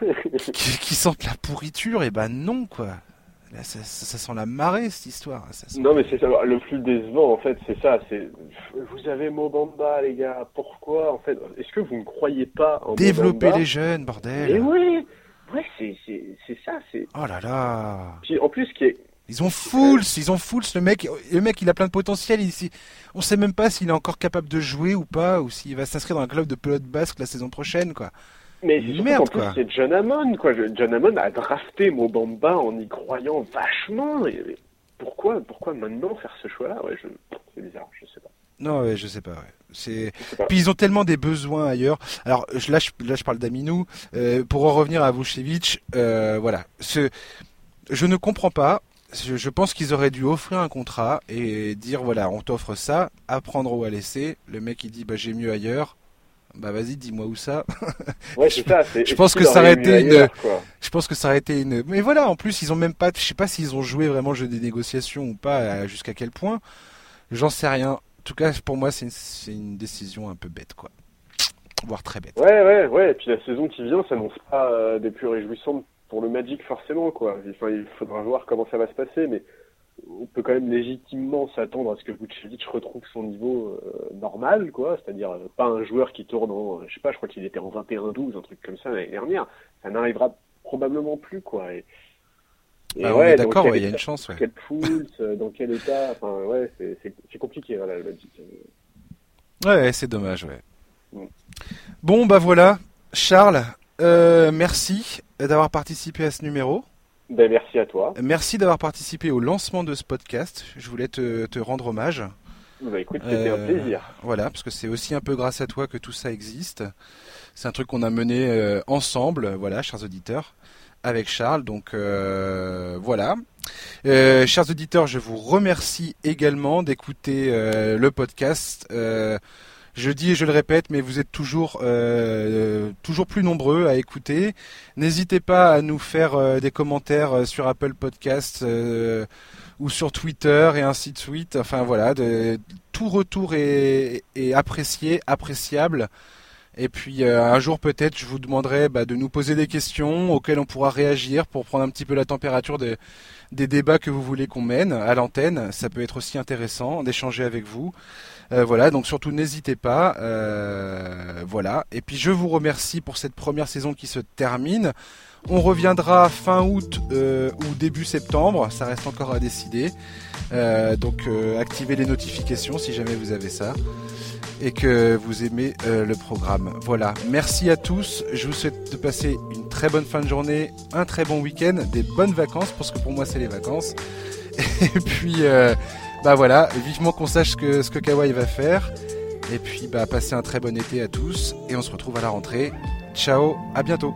Speaker 1: qui, qui sentent la pourriture. Et ben non quoi. Là, ça, ça, sent la marée cette histoire.
Speaker 2: Non, mais c'est ça. Le plus décevant, en fait, c'est ça. C'est vous avez Mobamba, les gars. Pourquoi, en fait Est-ce que vous ne croyez pas en
Speaker 1: développer les jeunes, bordel
Speaker 2: Et oui, ouais, c'est c'est ça. C'est.
Speaker 1: Oh là là.
Speaker 2: Puis en plus, qui est
Speaker 1: ils ont Fools, ils ont Fools, le mec, le mec il a plein de potentiel, il, on sait même pas s'il est encore capable de jouer ou pas, ou s'il va s'inscrire dans un club de pelote basque la saison prochaine, quoi.
Speaker 2: Mais merde, quoi. C'est John Hammond, quoi. John Hammond a drafté Mobamba en y croyant vachement. Et pourquoi, pourquoi maintenant faire ce choix-là? Ouais, C'est bizarre, je sais pas.
Speaker 1: Non, ouais, je sais pas. Ouais. C'est. Puis ils ont tellement des besoins ailleurs. Alors là, je, là, je parle d'Aminou. Euh, pour en revenir à Vucevic, euh, voilà. Ce... Je ne comprends pas. Je, je pense qu'ils auraient dû offrir un contrat et dire voilà, on t'offre ça, à prendre ou à laisser. Le mec il dit bah j'ai mieux ailleurs bah vas-y, dis-moi où ça.
Speaker 2: Ouais, c'est ça.
Speaker 1: Je pense que ça aurait été une. Je pense que ça aurait été une. Mais voilà, en plus, ils ont même pas. Je sais pas s'ils ont joué vraiment le jeu des négociations ou pas, jusqu'à quel point. J'en sais rien. En tout cas, pour moi, c'est une... une, décision un peu bête, quoi. Voire très bête.
Speaker 2: Ouais, ouais, ouais. Et puis la saison qui vient s'annonce pas euh, des plus réjouissantes pour le Magic, forcément, quoi. Enfin, il faudra voir comment ça va se passer, mais on peut quand même légitimement s'attendre à ce que Vucevic retrouve son niveau euh, normal, quoi, c'est-à-dire euh, pas un joueur qui tourne en, je sais pas, je crois qu'il était en 21-12, un truc comme ça l'année dernière. Ça n'arrivera probablement plus, quoi. Et,
Speaker 1: bah, ouais, d'accord, il y a une chance, ouais.
Speaker 2: Quel pulse, euh, dans quel état, enfin, ouais, c'est compliqué, voilà, le
Speaker 1: Ouais, c'est dommage, ouais. Mm. Bon, bah voilà, Charles, merci d'avoir participé à ce numéro.
Speaker 2: Ben, merci à toi.
Speaker 1: Merci d'avoir participé au lancement de ce podcast. Je voulais te, te rendre hommage.
Speaker 2: Bah, écoute, c'était un euh, plaisir.
Speaker 1: Voilà, parce que c'est aussi un peu grâce à toi que tout ça existe. C'est un truc qu'on a mené euh, ensemble, voilà, chers auditeurs, avec Charles. Donc euh, voilà. chers auditeurs, je vous remercie également d'écouter le podcast. Je dis et je le répète, mais vous êtes toujours euh, toujours plus nombreux à écouter. N'hésitez pas à nous faire euh, des commentaires euh, sur Apple Podcasts ou sur Twitter et ainsi de suite. Enfin voilà, tout retour est, apprécié, appréciable. Et puis un jour peut-être je vous demanderai bah, de nous poser des questions auxquelles on pourra réagir pour prendre un petit peu la température des débats que vous voulez qu'on mène à l'antenne. Ça peut être aussi intéressant d'échanger avec vous. Euh, voilà, donc surtout n'hésitez pas. Euh, voilà. Et puis je vous remercie pour cette première saison qui se termine. On reviendra fin août euh, ou début septembre, ça reste encore à décider. donc activez les notifications si jamais vous avez ça et que vous aimez le programme. Voilà, merci à tous. Je vous souhaite de passer une très bonne fin de journée, un très bon week-end, des bonnes vacances parce que pour moi c'est les vacances. Et puis bah voilà, vivement qu'on sache ce que, ce que Kawaii va faire. Et puis bah passez un très bon été à tous et on se retrouve à la rentrée. Ciao, à bientôt.